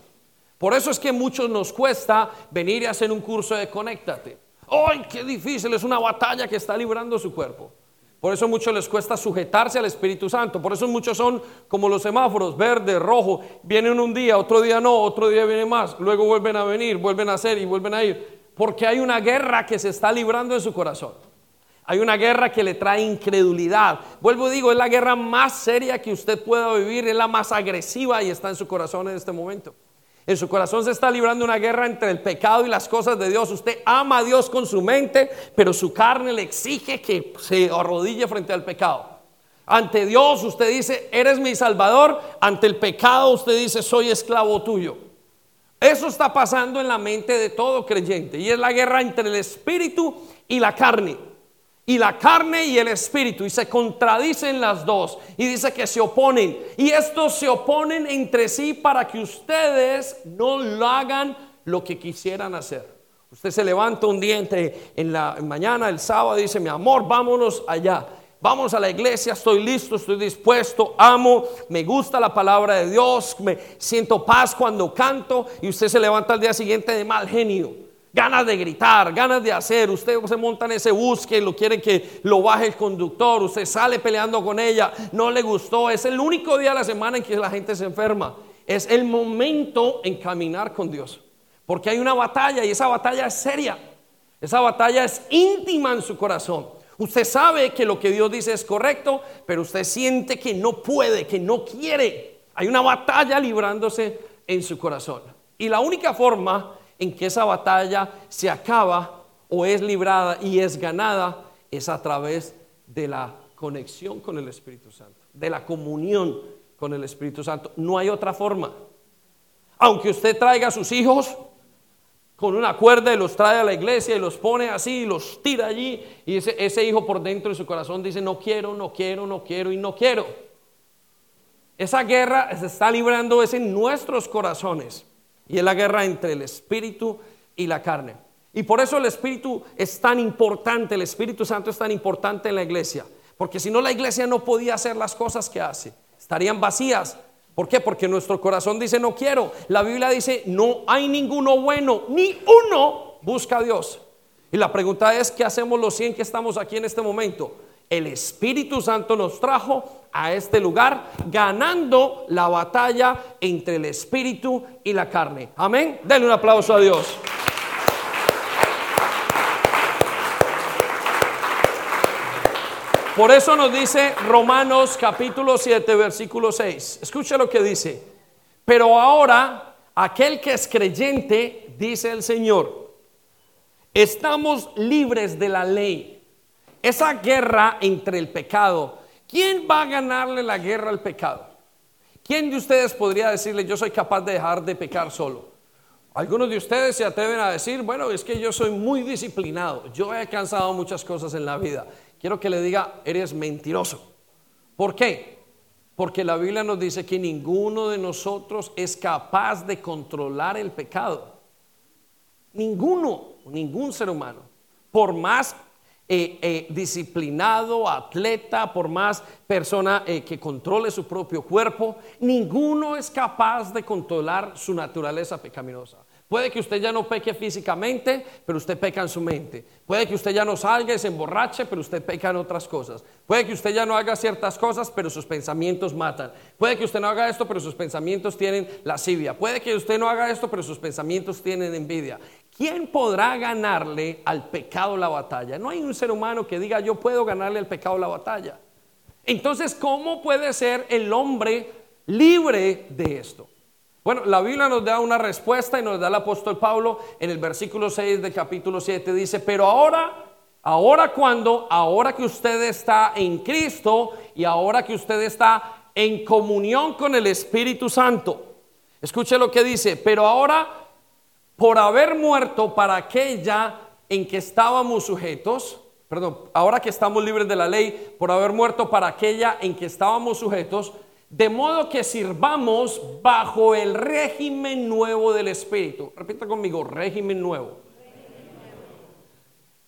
Por eso es que muchos nos cuesta venir y hacer un curso de conéctate. ¡Ay, qué difícil! Es una batalla que está librando su cuerpo. Por eso a muchos les cuesta sujetarse al Espíritu Santo. Por eso muchos son como los semáforos, verde, rojo. Vienen un día, otro día no, otro día viene más. Luego vuelven a venir, vuelven a hacer y vuelven a ir. Porque hay una guerra que se está librando en su corazón. Hay una guerra que le trae incredulidad. Vuelvo y digo, es la guerra más seria que usted pueda vivir, es la más agresiva y está en su corazón en este momento. En su corazón se está librando una guerra entre el pecado y las cosas de Dios. Usted ama a Dios con su mente, pero su carne le exige que se arrodille frente al pecado. Ante Dios usted dice, eres mi salvador. Ante el pecado usted dice, soy esclavo tuyo. Eso está pasando en la mente de todo creyente. Y es la guerra entre el espíritu y la carne y la carne y el espíritu y se contradicen las dos y dice que se oponen y estos se oponen entre sí para que ustedes no lo hagan lo que quisieran hacer. Usted se levanta un día en la mañana, el sábado, dice, mi amor, vámonos allá. Vamos a la iglesia, estoy listo, estoy dispuesto, amo, me gusta la palabra de Dios, me siento paz cuando canto y usted se levanta al día siguiente de mal genio ganas de gritar, ganas de hacer. Usted se monta en ese bus que lo quiere que lo baje el conductor. Usted sale peleando con ella, no le gustó. Es el único día de la semana en que la gente se enferma. es el momento en caminar con Dios. Porque hay una batalla y esa batalla es seria. Esa batalla es íntima en su corazón. Usted sabe que lo que Dios dice es correcto, pero usted siente que no puede, que no quiere. Hay una batalla librándose en su corazón. Y la única forma en que esa batalla se acaba o es librada y es ganada es a través de la conexión con el Espíritu Santo, de la comunión con el Espíritu Santo. No hay otra forma. Aunque usted traiga a sus hijos con una cuerda y los trae a la iglesia y los pone así y los tira allí y ese, hijo por dentro de su corazón dice no quiero, no quiero, no quiero y no quiero. Esa guerra se está librando es en nuestros corazones y es la guerra entre el espíritu y la carne. Y por eso el espíritu es tan importante, el Espíritu Santo es tan importante en la iglesia, porque si no la iglesia no podía hacer las cosas que hace, estarían vacías, ¿Por qué? Porque nuestro corazón dice no quiero. La Biblia dice no hay ninguno bueno, ni uno busca a Dios. Y la pregunta es, ¿qué hacemos los 100 que estamos aquí en este momento? El Espíritu Santo nos trajo a este lugar ganando la batalla entre el Espíritu y la carne. Amén. Denle un aplauso a Dios. Por eso nos dice Romanos capítulo 7, versículo 6. Escucha lo que dice. Pero ahora, aquel que es creyente, dice el Señor, estamos libres de la ley. Esa guerra entre el pecado, ¿quién va a ganarle la guerra al pecado? ¿Quién de ustedes podría decirle, yo soy capaz de dejar de pecar solo? Algunos de ustedes se atreven a decir, bueno, es que yo soy muy disciplinado, yo he alcanzado muchas cosas en la vida quiero que le diga, eres mentiroso. ¿Por qué? Porque la Biblia nos dice que ninguno de nosotros es capaz de controlar el pecado. Ninguno, ningún ser humano. Por más eh, eh, disciplinado, atleta, por más persona eh, que controle su propio cuerpo, ninguno es capaz de controlar su naturaleza pecaminosa. Puede que usted ya no peque físicamente, pero usted peca en su mente. Puede que usted ya no salga y se emborrache, pero usted peca en otras cosas. Puede que usted ya no haga ciertas cosas, pero sus pensamientos matan. Puede que usted no haga esto, pero sus pensamientos tienen lascivia. Puede que usted no haga esto, pero sus pensamientos tienen envidia. ¿Quién podrá ganarle al pecado la batalla? No hay un ser humano que diga yo puedo ganarle al pecado la batalla. Entonces, ¿cómo puede ser el hombre libre de esto? Bueno, la Biblia nos da una respuesta y nos da el apóstol Pablo en el versículo 6 del capítulo 7. Dice, pero ahora, ahora cuando, ahora que usted está en Cristo y ahora que usted está en comunión con el Espíritu Santo. Escuche lo que dice, pero ahora, por haber muerto para aquella en que estábamos sujetos, perdón, ahora que estamos libres de la ley, por haber muerto para aquella en que estábamos sujetos, de modo que sirvamos bajo el régimen nuevo del Espíritu. Repita conmigo, régimen nuevo.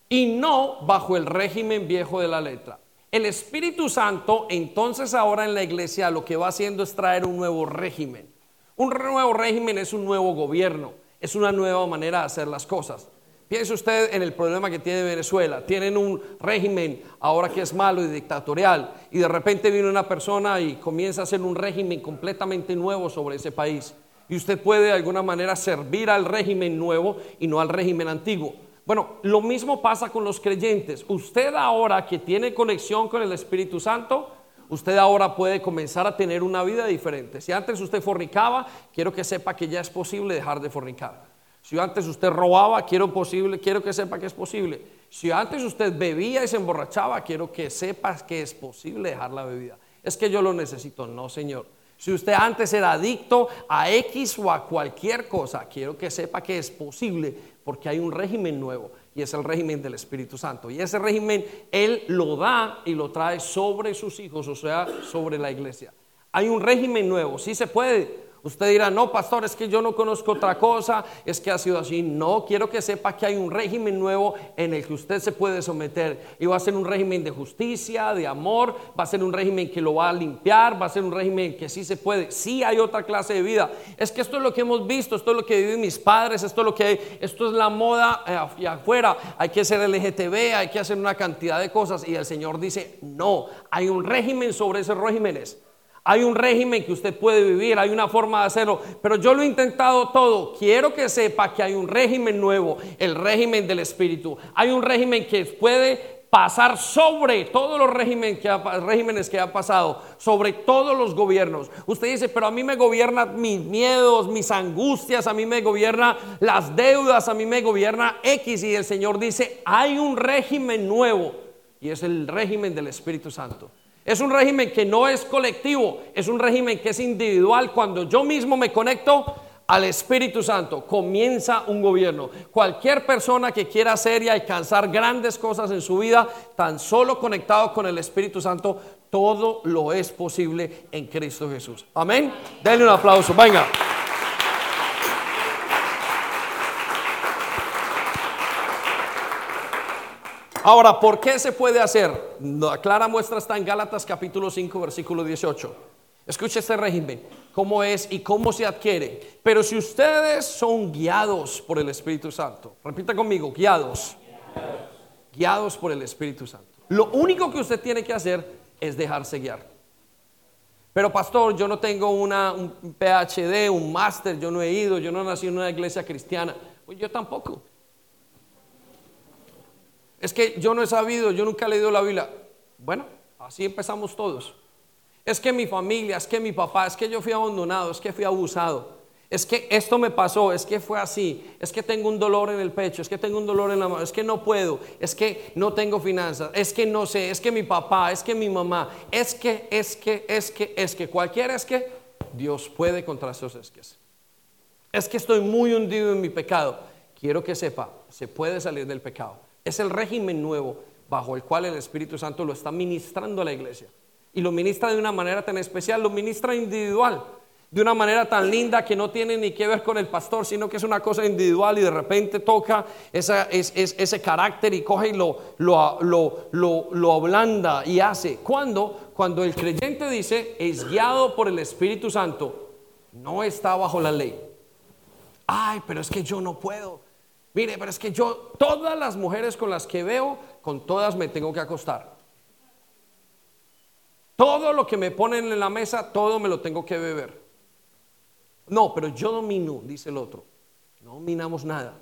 Y no bajo el régimen viejo de la letra. El Espíritu Santo entonces ahora en la iglesia lo que va haciendo es traer un nuevo régimen. Un nuevo régimen es un nuevo gobierno, es una nueva manera de hacer las cosas. Piense usted en el problema que tiene Venezuela. Tienen un régimen ahora que es malo y dictatorial y de repente viene una persona y comienza a hacer un régimen completamente nuevo sobre ese país. Y usted puede de alguna manera servir al régimen nuevo y no al régimen antiguo. Bueno, lo mismo pasa con los creyentes. Usted ahora que tiene conexión con el Espíritu Santo, usted ahora puede comenzar a tener una vida diferente. Si antes usted fornicaba, quiero que sepa que ya es posible dejar de fornicar. Si antes usted robaba, quiero, posible, quiero que sepa que es posible. Si antes usted bebía y se emborrachaba, quiero que sepa que es posible dejar la bebida. Es que yo lo necesito, no, Señor. Si usted antes era adicto a X o a cualquier cosa, quiero que sepa que es posible porque hay un régimen nuevo y es el régimen del Espíritu Santo. Y ese régimen Él lo da y lo trae sobre sus hijos, o sea, sobre la iglesia. Hay un régimen nuevo, sí se puede. Usted dirá, no, pastor, es que yo no conozco otra cosa, es que ha sido así. No, quiero que sepa que hay un régimen nuevo en el que usted se puede someter. Y va a ser un régimen de justicia, de amor, va a ser un régimen que lo va a limpiar, va a ser un régimen que sí se puede. Sí hay otra clase de vida. Es que esto es lo que hemos visto, esto es lo que viven mis padres, esto es lo que hay, esto es la moda eh, afuera. Hay que ser LGTB, hay que hacer una cantidad de cosas. Y el Señor dice, no, hay un régimen sobre esos regímenes. Hay un régimen que usted puede vivir, hay una forma de hacerlo, pero yo lo he intentado todo. Quiero que sepa que hay un régimen nuevo, el régimen del Espíritu. Hay un régimen que puede pasar sobre todos los regímenes que, ha, regímenes que ha pasado, sobre todos los gobiernos. Usted dice, pero a mí me gobiernan mis miedos, mis angustias, a mí me gobierna las deudas, a mí me gobierna X y el Señor dice, hay un régimen nuevo y es el régimen del Espíritu Santo. Es un régimen que no es colectivo, es un régimen que es individual. Cuando yo mismo me conecto, al Espíritu Santo, comienza un gobierno. Cualquier persona que quiera hacer y alcanzar grandes cosas en su vida, tan solo conectado con el Espíritu Santo, todo lo es posible en Cristo Jesús. Amén. Denle un aplauso. Venga. Ahora, ¿por qué se puede hacer? La clara muestra está en Gálatas capítulo 5, versículo 18. Escuche este régimen cómo es y cómo se adquiere. Pero si ustedes son guiados por el Espíritu Santo, repita conmigo, guiados, guiados por el Espíritu Santo. Lo único que usted tiene que hacer es dejarse guiar. Pero pastor, yo no tengo una, un PhD, un máster, yo no he ido, yo no nací en una iglesia cristiana. Pues yo tampoco. Es que yo no he sabido, yo nunca he leído la Biblia. Bueno, así empezamos todos. Es que mi familia, es que mi papá, es que yo fui abandonado, es que fui abusado. Es que esto me pasó, es que fue así, es que tengo un dolor en el pecho, es que tengo un dolor en la mano, es que no puedo, es que no tengo finanzas, es que no sé, es que mi papá, es que mi mamá, es que, es que, es que, es que, cualquiera es que Dios puede contra esos esques. Es que estoy muy hundido en mi pecado. Quiero que sepa, se puede salir del pecado. Es el régimen nuevo bajo el cual el Espíritu Santo lo está ministrando a la iglesia y lo ministra de una manera tan especial, lo ministra individual, de una manera tan linda que no tiene ni que ver con el pastor, sino que es una cosa individual y de repente toca ese carácter y coge y lo, lo, lo, lo ablanda y hace. Cuando el creyente dice, es guiado por el Espíritu Santo, no está bajo la ley. Ay, pero es que yo no puedo. Mire, pero es que yo, todas las mujeres con las que veo, con todas me tengo que acostar. Todo lo que me ponen en la mesa, todo me lo tengo que beber. No, pero yo domino, dice el otro. No dominamos nada.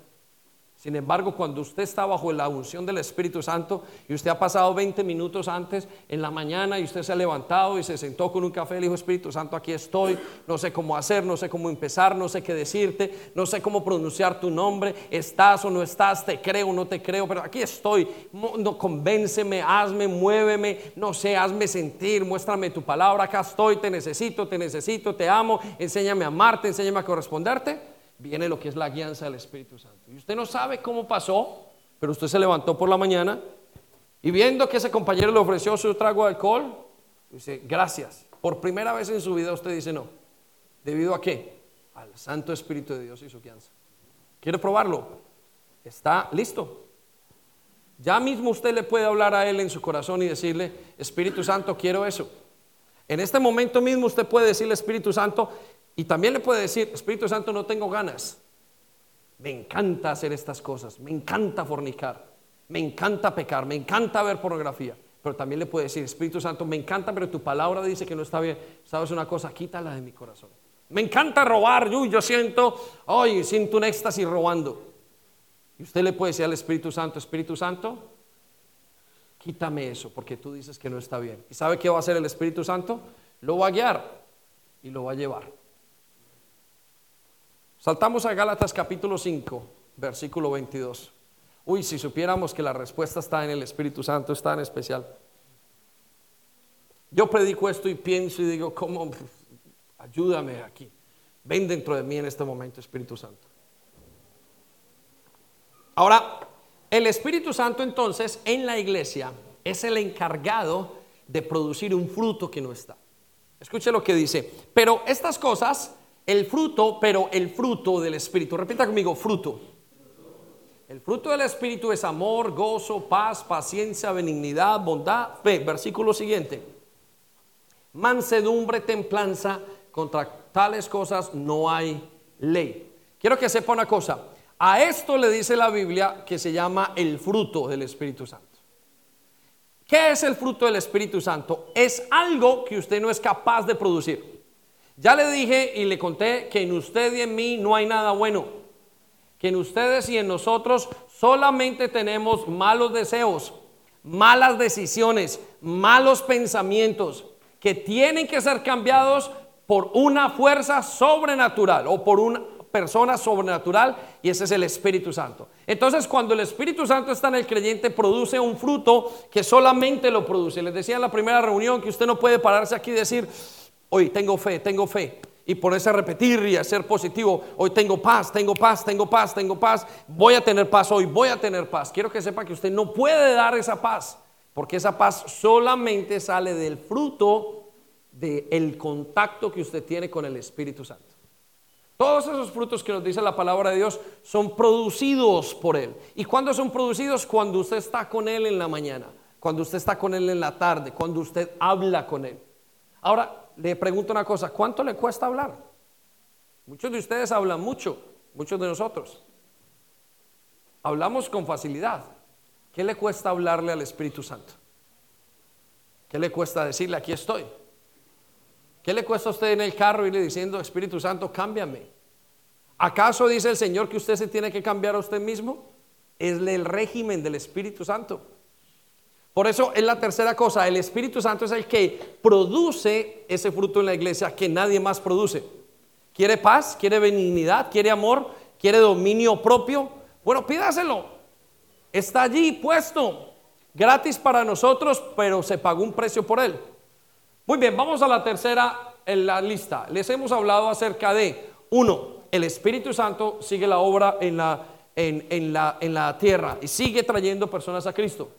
Sin embargo, cuando usted está bajo la unción del Espíritu Santo y usted ha pasado 20 minutos antes en la mañana y usted se ha levantado y se sentó con un café le dijo, Espíritu Santo, aquí estoy, no sé cómo hacer, no sé cómo empezar, no sé qué decirte, no sé cómo pronunciar tu nombre, estás o no estás, te creo o no te creo, pero aquí estoy, no, convénceme, hazme, muéveme, no sé, hazme sentir, muéstrame tu palabra, acá estoy, te necesito, te necesito, te amo, enséñame a amarte, enséñame a corresponderte viene lo que es la guianza del Espíritu Santo. Y usted no sabe cómo pasó, pero usted se levantó por la mañana y viendo que ese compañero le ofreció su trago de alcohol, dice, gracias. Por primera vez en su vida usted dice no. ¿Debido a qué? Al Santo Espíritu de Dios y su guianza. ¿Quiere probarlo? Está listo. Ya mismo usted le puede hablar a él en su corazón y decirle, Espíritu Santo, quiero eso. En este momento mismo usted puede decirle, Espíritu Santo, y también le puede decir, Espíritu Santo, no tengo ganas. Me encanta hacer estas cosas, me encanta fornicar, me encanta pecar, me encanta ver pornografía. Pero también le puede decir, Espíritu Santo, me encanta, pero tu palabra dice que no está bien. ¿Sabes una cosa? Quítala de mi corazón. Me encanta robar, yo, yo siento, hoy siento un éxtasis robando. Y usted le puede decir al Espíritu Santo, Espíritu Santo, quítame eso, porque tú dices que no está bien. ¿Y sabe qué va a hacer el Espíritu Santo? Lo va a guiar y lo va a llevar. Saltamos a Gálatas capítulo 5, versículo 22. Uy, si supiéramos que la respuesta está en el Espíritu Santo, es tan especial. Yo predico esto y pienso y digo, ¿cómo? Ayúdame aquí. Ven dentro de mí en este momento, Espíritu Santo. Ahora, el Espíritu Santo entonces en la iglesia es el encargado de producir un fruto que no está. Escuche lo que dice. Pero estas cosas el fruto, pero el fruto del Espíritu. Repita conmigo, fruto. El fruto del Espíritu es amor, gozo, paz, paciencia, benignidad, bondad. Ve, versículo siguiente. Mansedumbre, templanza, contra tales cosas no hay ley. Quiero que sepa una cosa. A esto le dice la Biblia que se llama el fruto del Espíritu Santo. ¿Qué es el fruto del Espíritu Santo? Es algo que usted no es capaz de producir. Ya le dije y le conté que en usted y en mí no hay nada bueno. Que en ustedes y en nosotros solamente tenemos malos deseos, malas decisiones, malos pensamientos que tienen que ser cambiados por una fuerza sobrenatural o por una persona sobrenatural y ese es el Espíritu Santo. Entonces cuando el Espíritu Santo está en el creyente produce un fruto que solamente lo produce. Les decía en la primera reunión que usted no puede pararse aquí y decir, hoy tengo fe, tengo fe. Y ponerse a repetir y a ser positivo. Hoy tengo paz, tengo paz, tengo paz, tengo paz. Voy a tener paz hoy, voy a tener paz. Quiero que sepa que usted no puede dar esa paz. Porque esa paz solamente sale del fruto del contacto que usted tiene con el Espíritu Santo. Todos esos frutos que nos dice la palabra de Dios son producidos por Él. ¿Y cuándo son producidos? Cuando usted está con Él en la mañana, cuando usted está con Él en la tarde, cuando usted habla con Él. Ahora, le pregunto una cosa, ¿cuánto le cuesta hablar? Muchos de ustedes hablan mucho, muchos de nosotros. Hablamos con facilidad. ¿Qué le cuesta hablarle al Espíritu Santo? ¿Qué le cuesta decirle, aquí estoy? ¿Qué le cuesta a usted en el carro irle diciendo, Espíritu Santo, cámbiame? ¿Acaso dice el Señor que usted se tiene que cambiar a usted mismo? Es el régimen del Espíritu Santo. Por eso es la tercera cosa, el Espíritu Santo es el que produce ese fruto en la iglesia que nadie más produce. ¿Quiere paz? ¿Quiere benignidad? ¿Quiere amor? ¿Quiere dominio propio? Bueno, pídaselo. Está allí puesto, gratis para nosotros, pero se pagó un precio por él. Muy bien, vamos a la tercera en la lista. Les hemos hablado acerca de, uno, el Espíritu Santo sigue la obra en la, en, la, en la tierra y sigue trayendo personas a Cristo.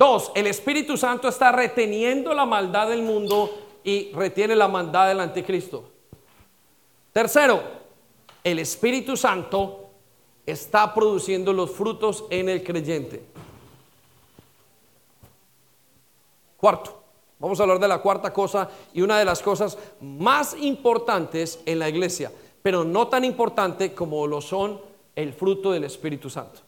Dos, el Espíritu Santo está reteniendo la maldad del mundo y retiene la maldad del anticristo. Tercero, el Espíritu Santo está produciendo los frutos en el creyente. Cuarto, Vamos a hablar de la cuarta cosa y una de las cosas más importantes en la iglesia, pero no tan importante como lo son el fruto del Espíritu Santo.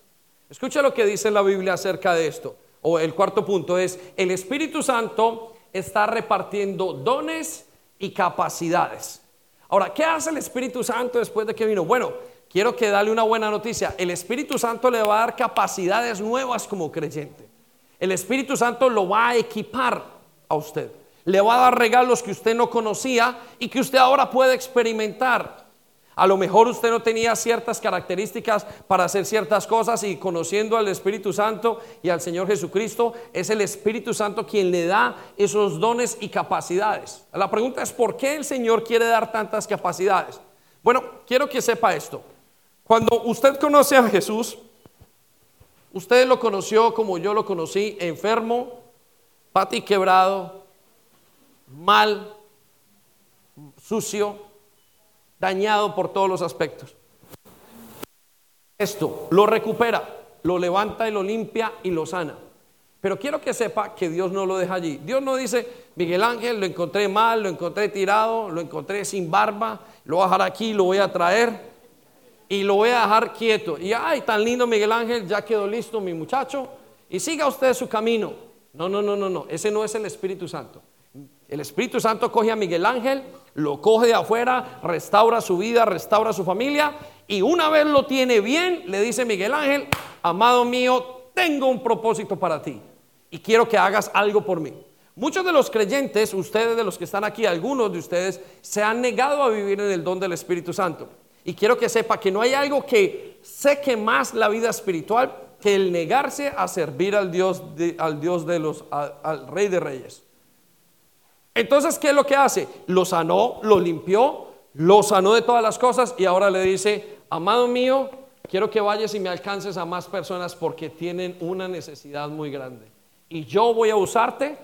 Escucha lo que dice la Biblia acerca de esto. O el cuarto punto es, el Espíritu Santo está repartiendo dones y capacidades. Ahora, ¿qué hace el Espíritu Santo después de que vino? Bueno, quiero que dale una buena noticia. El Espíritu Santo le va a dar capacidades nuevas como creyente. El Espíritu Santo lo va a equipar a usted. Le va a dar regalos que usted no conocía y que usted ahora puede experimentar. A lo mejor usted no tenía ciertas características para hacer ciertas cosas y conociendo al Espíritu Santo y al Señor Jesucristo, es el Espíritu Santo quien le da esos dones y capacidades. La pregunta es, ¿por qué el Señor quiere dar tantas capacidades? Bueno, quiero que sepa esto. Cuando usted conoce a Jesús, usted lo conoció como yo lo conocí, enfermo, pati quebrado, mal, sucio, dañado por todos los aspectos. Esto lo recupera, lo levanta y lo limpia y lo sana. Pero quiero que sepa que Dios no lo deja allí. Dios no dice, Miguel Ángel, lo encontré mal, lo encontré tirado, lo encontré sin barba, lo voy a dejar aquí, lo voy a traer y lo voy a dejar quieto. Y ay, tan lindo Miguel Ángel, ya quedó listo mi muchacho. Y siga usted su camino. No, no, no, no, no. Ese no es el Espíritu Santo. El Espíritu Santo coge a Miguel Ángel, lo coge de afuera, restaura su vida, restaura su familia y una vez lo tiene bien, le dice Miguel Ángel, amado mío, tengo un propósito para ti y quiero que hagas algo por mí. Muchos de los creyentes, ustedes de los que están aquí, algunos de ustedes, se han negado a vivir en el don del Espíritu Santo. Y quiero que sepa que no hay algo que seque más la vida espiritual que el negarse a servir al Dios de, al Dios de los, al Rey de Reyes. Entonces, ¿qué es lo que hace? Lo sanó, lo limpió, lo sanó de todas las cosas y ahora le dice, amado mío, quiero que vayas y me alcances a más personas porque tienen una necesidad muy grande. Y yo voy a usarte.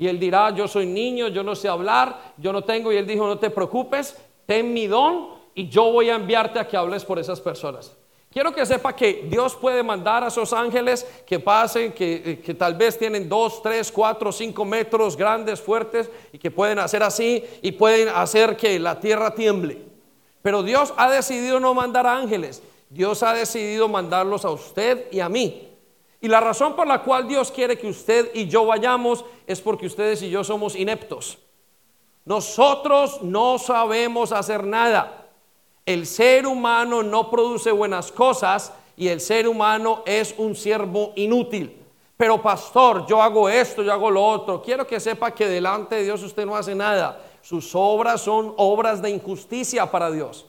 Y él dirá, yo soy niño, yo no sé hablar, yo no tengo. Y él dijo, no te preocupes, ten mi don y yo voy a enviarte a que hables por esas personas. Quiero que sepa que Dios puede mandar a esos ángeles que pasen, que, que, tal vez tienen dos, tres, cuatro, cinco metros grandes, fuertes, y que pueden hacer así y pueden hacer que la tierra tiemble. Pero Dios ha decidido no mandar ángeles, Dios ha decidido mandarlos a usted y a mí. Y la razón por la cual Dios quiere que usted y yo vayamos es porque ustedes y yo somos ineptos. Nosotros no sabemos hacer nada. El ser humano no produce buenas cosas y el ser humano es un siervo inútil. Pero pastor, yo hago esto, yo hago lo otro. Quiero que sepa que delante de Dios usted no hace nada. Sus obras son obras de injusticia para Dios.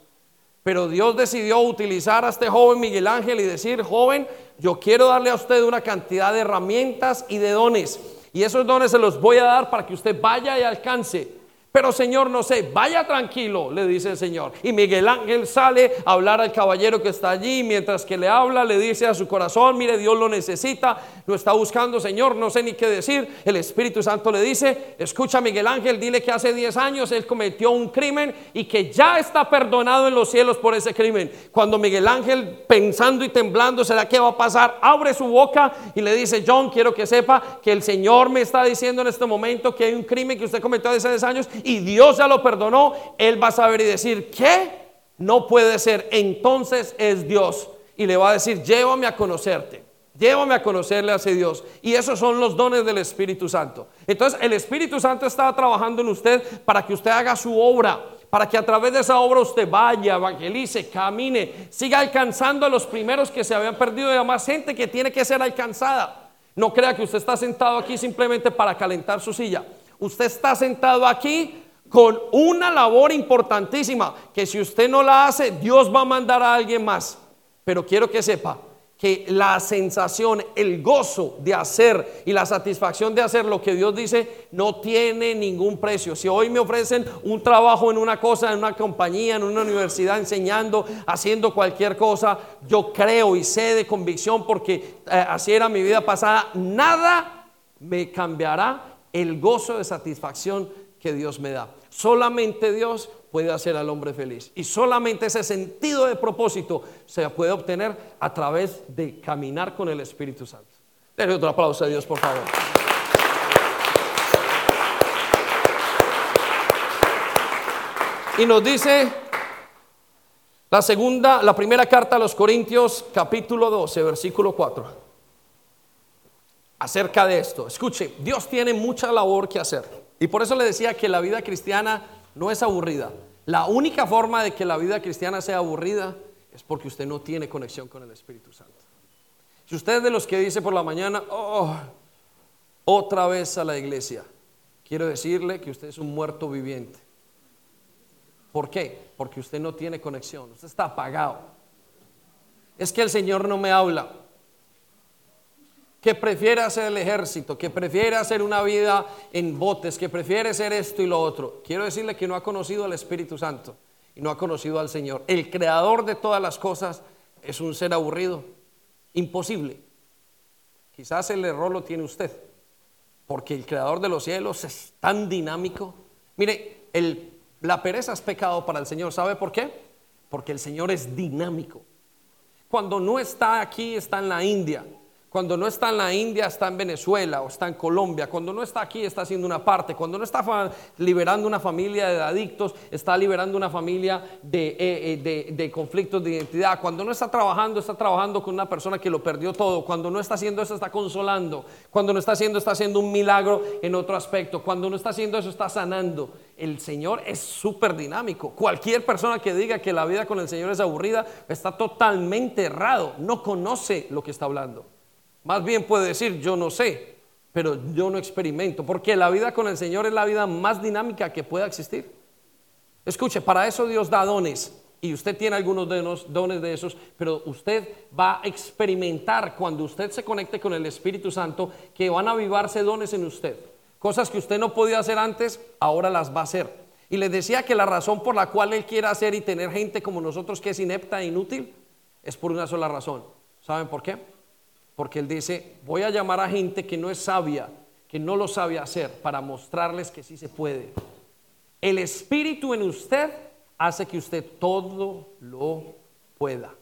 Pero Dios decidió utilizar a este joven Miguel Ángel y decir, joven, yo quiero darle a usted una cantidad de herramientas y de dones. Y esos dones se los voy a dar para que usted vaya y alcance pero Señor, no sé, vaya tranquilo, le dice el Señor. Y Miguel Ángel sale a hablar al caballero que está allí, mientras que le habla, le dice a su corazón, mire, Dios lo necesita, lo está buscando, Señor, no sé ni qué decir. El Espíritu Santo le dice, escucha Miguel Ángel, dile que hace 10 años él cometió un crimen y que ya está perdonado en los cielos por ese crimen. Cuando Miguel Ángel, pensando y temblando, ¿será qué va a pasar? Abre su boca y le dice, John, quiero que sepa que el Señor me está diciendo en este momento que hay un crimen que usted cometió hace 10 años y Dios ya lo perdonó, él va a saber y decir, ¿qué? No puede ser. Entonces es Dios. Y le va a decir, llévame a conocerte. Llévame a conocerle a ese Dios. Y esos son los dones del Espíritu Santo. Entonces el Espíritu Santo está trabajando en usted para que usted haga su obra. Para que a través de esa obra usted vaya, evangelice, camine, siga alcanzando a los primeros que se habían perdido y a más gente que tiene que ser alcanzada. No crea que usted está sentado aquí simplemente para calentar su silla. Usted está sentado aquí con una labor importantísima que si usted no la hace, Dios va a mandar a alguien más. Pero quiero que sepa que la sensación, el gozo de hacer y la satisfacción de hacer lo que Dios dice no tiene ningún precio. Si hoy me ofrecen un trabajo en una cosa, en una compañía, en una universidad, enseñando, haciendo cualquier cosa, yo creo y sé de convicción porque eh, así era mi vida pasada, nada me cambiará el gozo de satisfacción que Dios me da. Solamente Dios puede hacer al hombre feliz. Y solamente ese sentido de propósito se puede obtener a través de caminar con el Espíritu Santo. Denle otro aplauso a Dios, por favor. Y nos dice la segunda, la primera carta a los Corintios, capítulo 12, versículo 4 acerca de esto. Escuche, Dios tiene mucha labor que hacer. Y por eso le decía que la vida cristiana no es aburrida. La única forma de que la vida cristiana sea aburrida es porque usted no tiene conexión con el Espíritu Santo. Si usted es de los que dice por la mañana, oh, otra vez a la iglesia, quiero decirle que usted es un muerto viviente. ¿Por qué? Porque usted no tiene conexión, usted está apagado. Es que el Señor no me habla que prefiere hacer el ejército, que prefiere hacer una vida en botes, que prefiere hacer esto y lo otro. Quiero decirle que no ha conocido al Espíritu Santo y no ha conocido al Señor. El creador de todas las cosas es un ser aburrido, imposible. Quizás el error lo tiene usted, porque el creador de los cielos es tan dinámico. Mire, la pereza es pecado para el Señor. ¿Sabe por qué? Porque el Señor es dinámico. Cuando no está aquí, está en la India. Cuando no está en la India, está en Venezuela o está en Colombia. Cuando no está aquí, está haciendo una parte. Cuando no está liberando una familia de adictos, está liberando una familia eh, eh, de, conflictos de identidad. Cuando no está trabajando, está trabajando con una persona que lo perdió todo. Cuando no está haciendo eso, está consolando. Cuando no está haciendo, está haciendo un milagro en otro aspecto. Cuando no está haciendo eso, está sanando. El Señor es súper dinámico. Cualquier persona que diga que la vida con el Señor es aburrida, está totalmente errado. No conoce lo que está hablando. Más bien puede decir, yo no sé, pero yo no experimento, porque la vida con el Señor es la vida más dinámica que pueda existir. Escuche, para eso Dios da dones. Y usted tiene algunos de los dones de esos, pero usted va a experimentar cuando usted se conecte con el Espíritu Santo que van a avivarse dones en usted. Cosas que usted no podía hacer antes, ahora las va a hacer. Y les decía que la razón por la cual Él quiere hacer y tener gente como nosotros que es inepta e inútil es por una sola razón. ¿Saben por qué? Porque Él dice, voy a llamar a gente que no es sabia, que no lo sabe hacer, para mostrarles que sí se puede. El Espíritu en usted hace que usted todo lo pueda.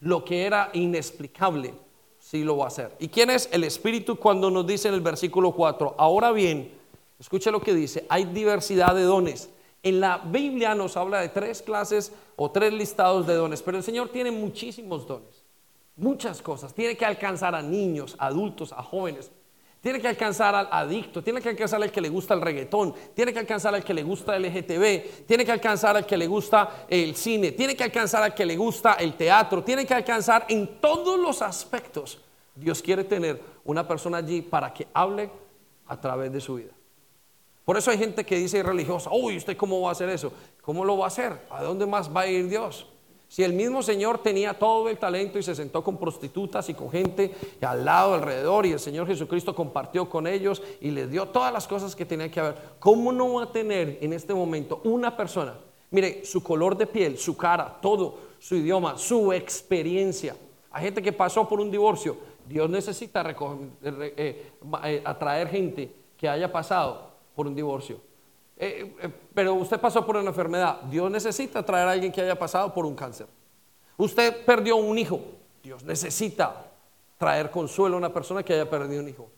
Lo que era inexplicable, sí lo va a hacer. ¿Y quién es el Espíritu cuando nos dice en el versículo 4? Ahora bien, escuche lo que dice, hay diversidad de dones. En la Biblia nos habla de tres clases o tres listados de dones, pero el Señor tiene muchísimos dones muchas cosas. Tiene que alcanzar a niños, adultos, a jóvenes. Tiene que alcanzar al adicto, tiene que alcanzar al que le gusta el reggaetón, tiene que alcanzar al que le gusta el LGTB, tiene que alcanzar al que le gusta el cine, tiene que alcanzar al que le gusta el teatro, tiene que alcanzar en todos los aspectos. Dios quiere tener una persona allí para que hable a través de su vida. Por eso hay gente que dice religiosa, uy, ¿usted cómo va a hacer eso? ¿Cómo lo va a hacer? ¿A dónde más va a ir Dios? Si el mismo Señor tenía todo el talento y se sentó con prostitutas y con gente al lado, alrededor, y el Señor Jesucristo compartió con ellos y les dio todas las cosas que tenía que haber, ¿cómo no va a tener en este momento una persona? Mire, su color de piel, su cara, todo, su idioma, su experiencia. Hay gente que pasó por un divorcio. Dios necesita eh, eh, atraer gente que haya pasado por un divorcio. Eh, eh, pero usted pasó por una enfermedad. Dios necesita traer a alguien que haya pasado por un cáncer. Usted perdió un hijo. Dios necesita traer consuelo a una persona que haya perdido un hijo.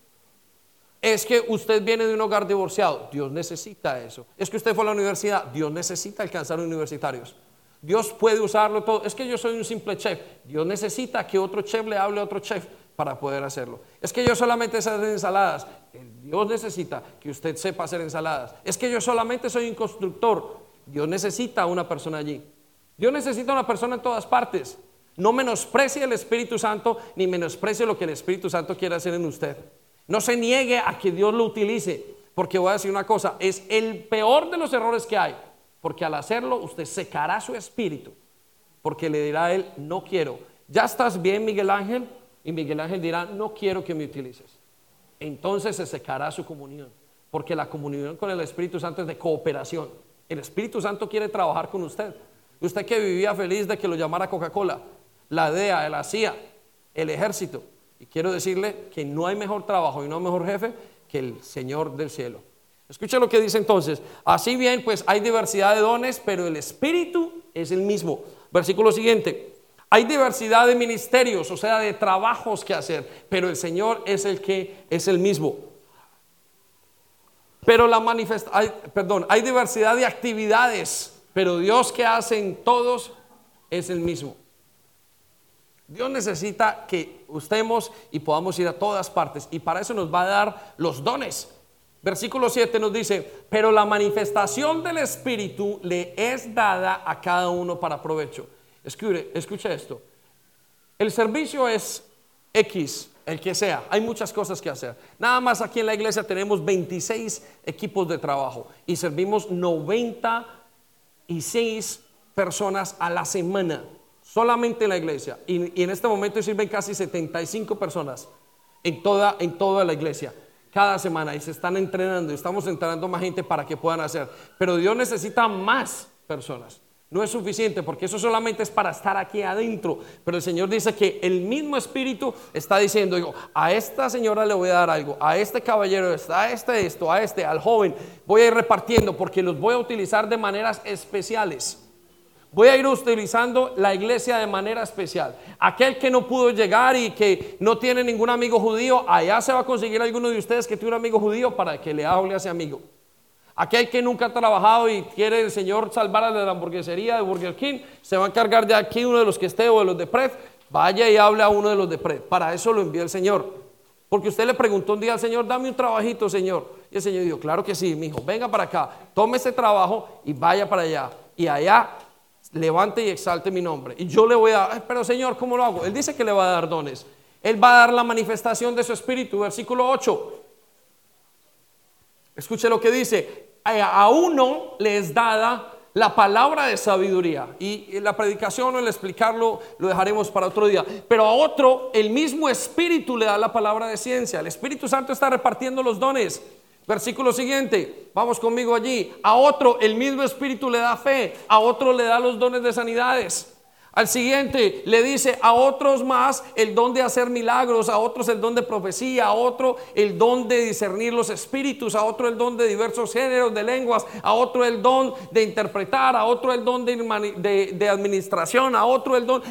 Es que usted viene de un hogar divorciado. Dios necesita eso. Es que usted fue a la universidad. Dios necesita alcanzar universitarios. Dios puede usarlo todo. Es que yo soy un simple chef. Dios necesita que otro chef le hable a otro chef para poder hacerlo. Es que yo solamente sé hacer ensaladas. Dios necesita que usted sepa hacer ensaladas. Es que yo solamente soy un constructor. Dios necesita una persona allí. Dios necesita una persona en todas partes. No menosprecie el Espíritu Santo ni menosprecie lo que el Espíritu Santo quiere hacer en usted. No se niegue a que Dios lo utilice, porque voy a decir una cosa, es el peor de los errores que hay, porque al hacerlo usted secará su espíritu, porque le dirá a él, no quiero. ¿Ya estás bien, Miguel Ángel? Y Miguel Ángel dirá, no quiero que me utilices. Entonces se secará su comunión, porque la comunión con el Espíritu Santo es de cooperación. El Espíritu Santo quiere trabajar con usted. Usted que vivía feliz de que lo llamara Coca-Cola, la DEA, la CIA, el ejército. Y quiero decirle que no hay mejor trabajo y no hay mejor jefe que el Señor del cielo. Escucha lo que dice entonces. Así bien, pues hay diversidad de dones, pero el Espíritu es el mismo. Versículo siguiente. Hay diversidad de ministerios, o sea, de trabajos que hacer, pero el Señor es el que es el mismo. Pero la manifestación, perdón, hay diversidad de actividades, pero Dios que hace en todos es el mismo. Dios necesita que estemos y podamos ir a todas partes y para eso nos va a dar los dones. Versículo 7 nos dice, pero la manifestación del Espíritu le es dada a cada uno para provecho. Escuche esto. El servicio es X, el que sea. Hay muchas cosas que hacer. Nada más aquí en la iglesia tenemos 26 equipos de trabajo y servimos 96 personas a la semana, solamente en la iglesia. Y, en este momento sirven casi 75 personas en toda, en toda la iglesia cada semana y se están entrenando. Estamos entrenando más gente para que puedan hacer. Pero Dios necesita más personas. No es suficiente porque eso solamente es para estar aquí adentro. Pero el Señor dice que el mismo Espíritu está diciendo, digo, a esta señora le voy a dar algo, a este caballero, a este esto, a este, al joven, voy a ir repartiendo porque los voy a utilizar de maneras especiales. Voy a ir utilizando la iglesia de manera especial. Aquel que no pudo llegar y que no tiene ningún amigo judío, allá se va a conseguir alguno de ustedes que tiene un amigo judío para que le hable a ese amigo. Aquel que nunca ha trabajado y quiere el Señor salvar a la hamburguesería de Burger King, se va a encargar de aquí uno de los que esté o de los de Pred. Vaya y hable a uno de los de Pred. Para eso lo envió el Señor. Porque usted le preguntó un día al Señor, dame un trabajito, Señor. Y el Señor dijo, claro que sí, mi hijo, venga para acá, tome ese trabajo y vaya para allá. Y allá levante y exalte mi nombre. Y yo le voy a dar, pero Señor, ¿cómo lo hago? Él dice que le va a dar dones. Él va a dar la manifestación de su espíritu, versículo 8. Escuche lo que dice, a uno le es dada la palabra de sabiduría. Y la predicación o el explicarlo lo dejaremos para otro día. Pero a otro el mismo Espíritu le da la palabra de ciencia. El Espíritu Santo está repartiendo los dones. Versículo siguiente, vamos conmigo allí. A otro el mismo Espíritu le da fe. A otro le da los dones de sanidades. Al siguiente le dice a otros más el don de hacer milagros, a otros el don de profecía, a otro el don de discernir los espíritus, a otro el don de diversos géneros de lenguas, a otro el don de interpretar, a otro el don de, administración, a otro el don,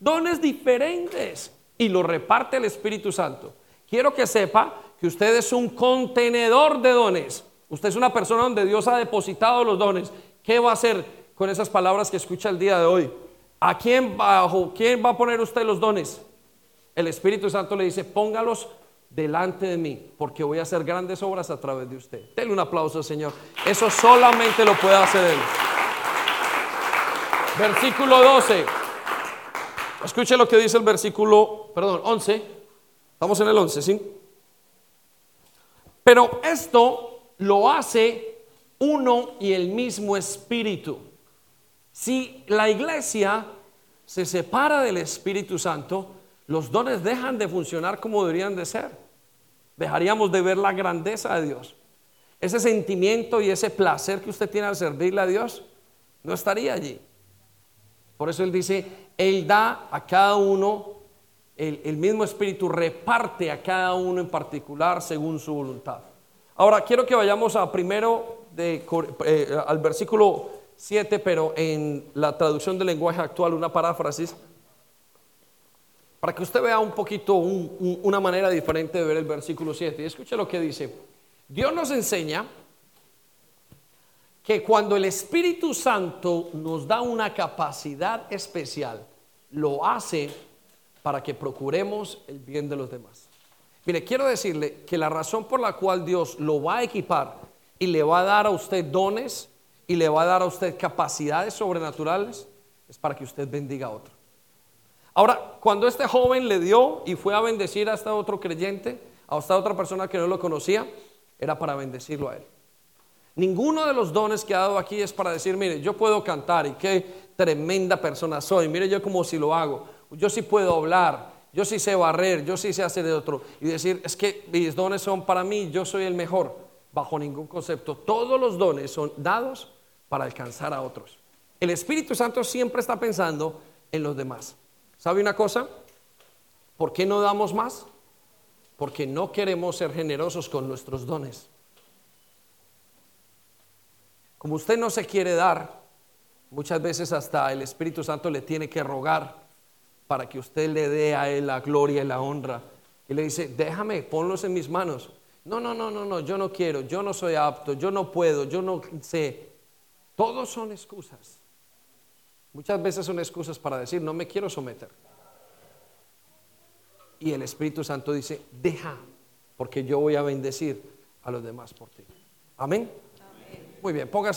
dones diferentes y lo reparte el Espíritu Santo. Quiero que sepa que usted es un contenedor de dones. Usted es una persona donde Dios ha depositado los dones. ¿Qué va a hacer con esas palabras que escucha el día de hoy? ¿A quién bajo quién va a poner usted los dones? el Espíritu Santo le dice, póngalos delante de mí, porque voy a hacer grandes obras a través de usted. Denle un aplauso, Señor. Eso solamente lo puede hacer Él. Versículo 12. Escuche lo que dice el versículo, perdón, 11. Estamos en el 11, ¿sí? Pero esto lo hace uno y el mismo espíritu. Si la iglesia se separa del Espíritu Santo, los dones dejan de funcionar como deberían de ser. Dejaríamos de ver la grandeza de Dios. Ese sentimiento y ese placer que usted tiene al servirle a Dios no estaría allí. Por eso Él dice, Él da a cada uno, el, mismo Espíritu reparte a cada uno en particular según su voluntad. Ahora, quiero que vayamos a primero eh, al versículo 7, pero en la traducción del lenguaje actual, una paráfrasis, para que usted vea un poquito una manera diferente de ver el versículo 7. Y escuche lo que dice. Dios nos enseña que cuando el Espíritu Santo nos da una capacidad especial, lo hace para que procuremos el bien de los demás. Mire, quiero decirle que la razón por la cual Dios lo va a equipar y le va a dar a usted dones y le va a dar a usted capacidades sobrenaturales es para que usted bendiga a otro. Ahora, cuando este joven le dio y fue a bendecir a este otro creyente, a esta otra persona que no lo conocía, era para bendecirlo a él. Ninguno de los dones que ha dado aquí es para decir, mire, yo puedo cantar y qué tremenda persona soy, mire yo como si lo hago, yo sí puedo hablar, yo sí sé barrer, yo sí sé hacer de otro y decir, es que mis dones son para mí, yo soy el mejor bajo ningún concepto. Todos los dones son dados para alcanzar a otros. El Espíritu Santo siempre está pensando en los demás. ¿Sabe una cosa? ¿Por qué no damos más? Porque no queremos ser generosos con nuestros dones. Como usted no se quiere dar, muchas veces hasta el Espíritu Santo le tiene que rogar para que usted le dé a él la gloria y la honra. Y le dice, déjame, ponlos en mis manos. No, no, no, no, no, yo no quiero, yo no soy apto, yo no puedo, yo no sé. Todos son excusas. Muchas veces son excusas para decir, no me quiero someter. Y el Espíritu Santo dice, deja, porque yo voy a bendecir a los demás por ti. Amén. Muy bien, póngase.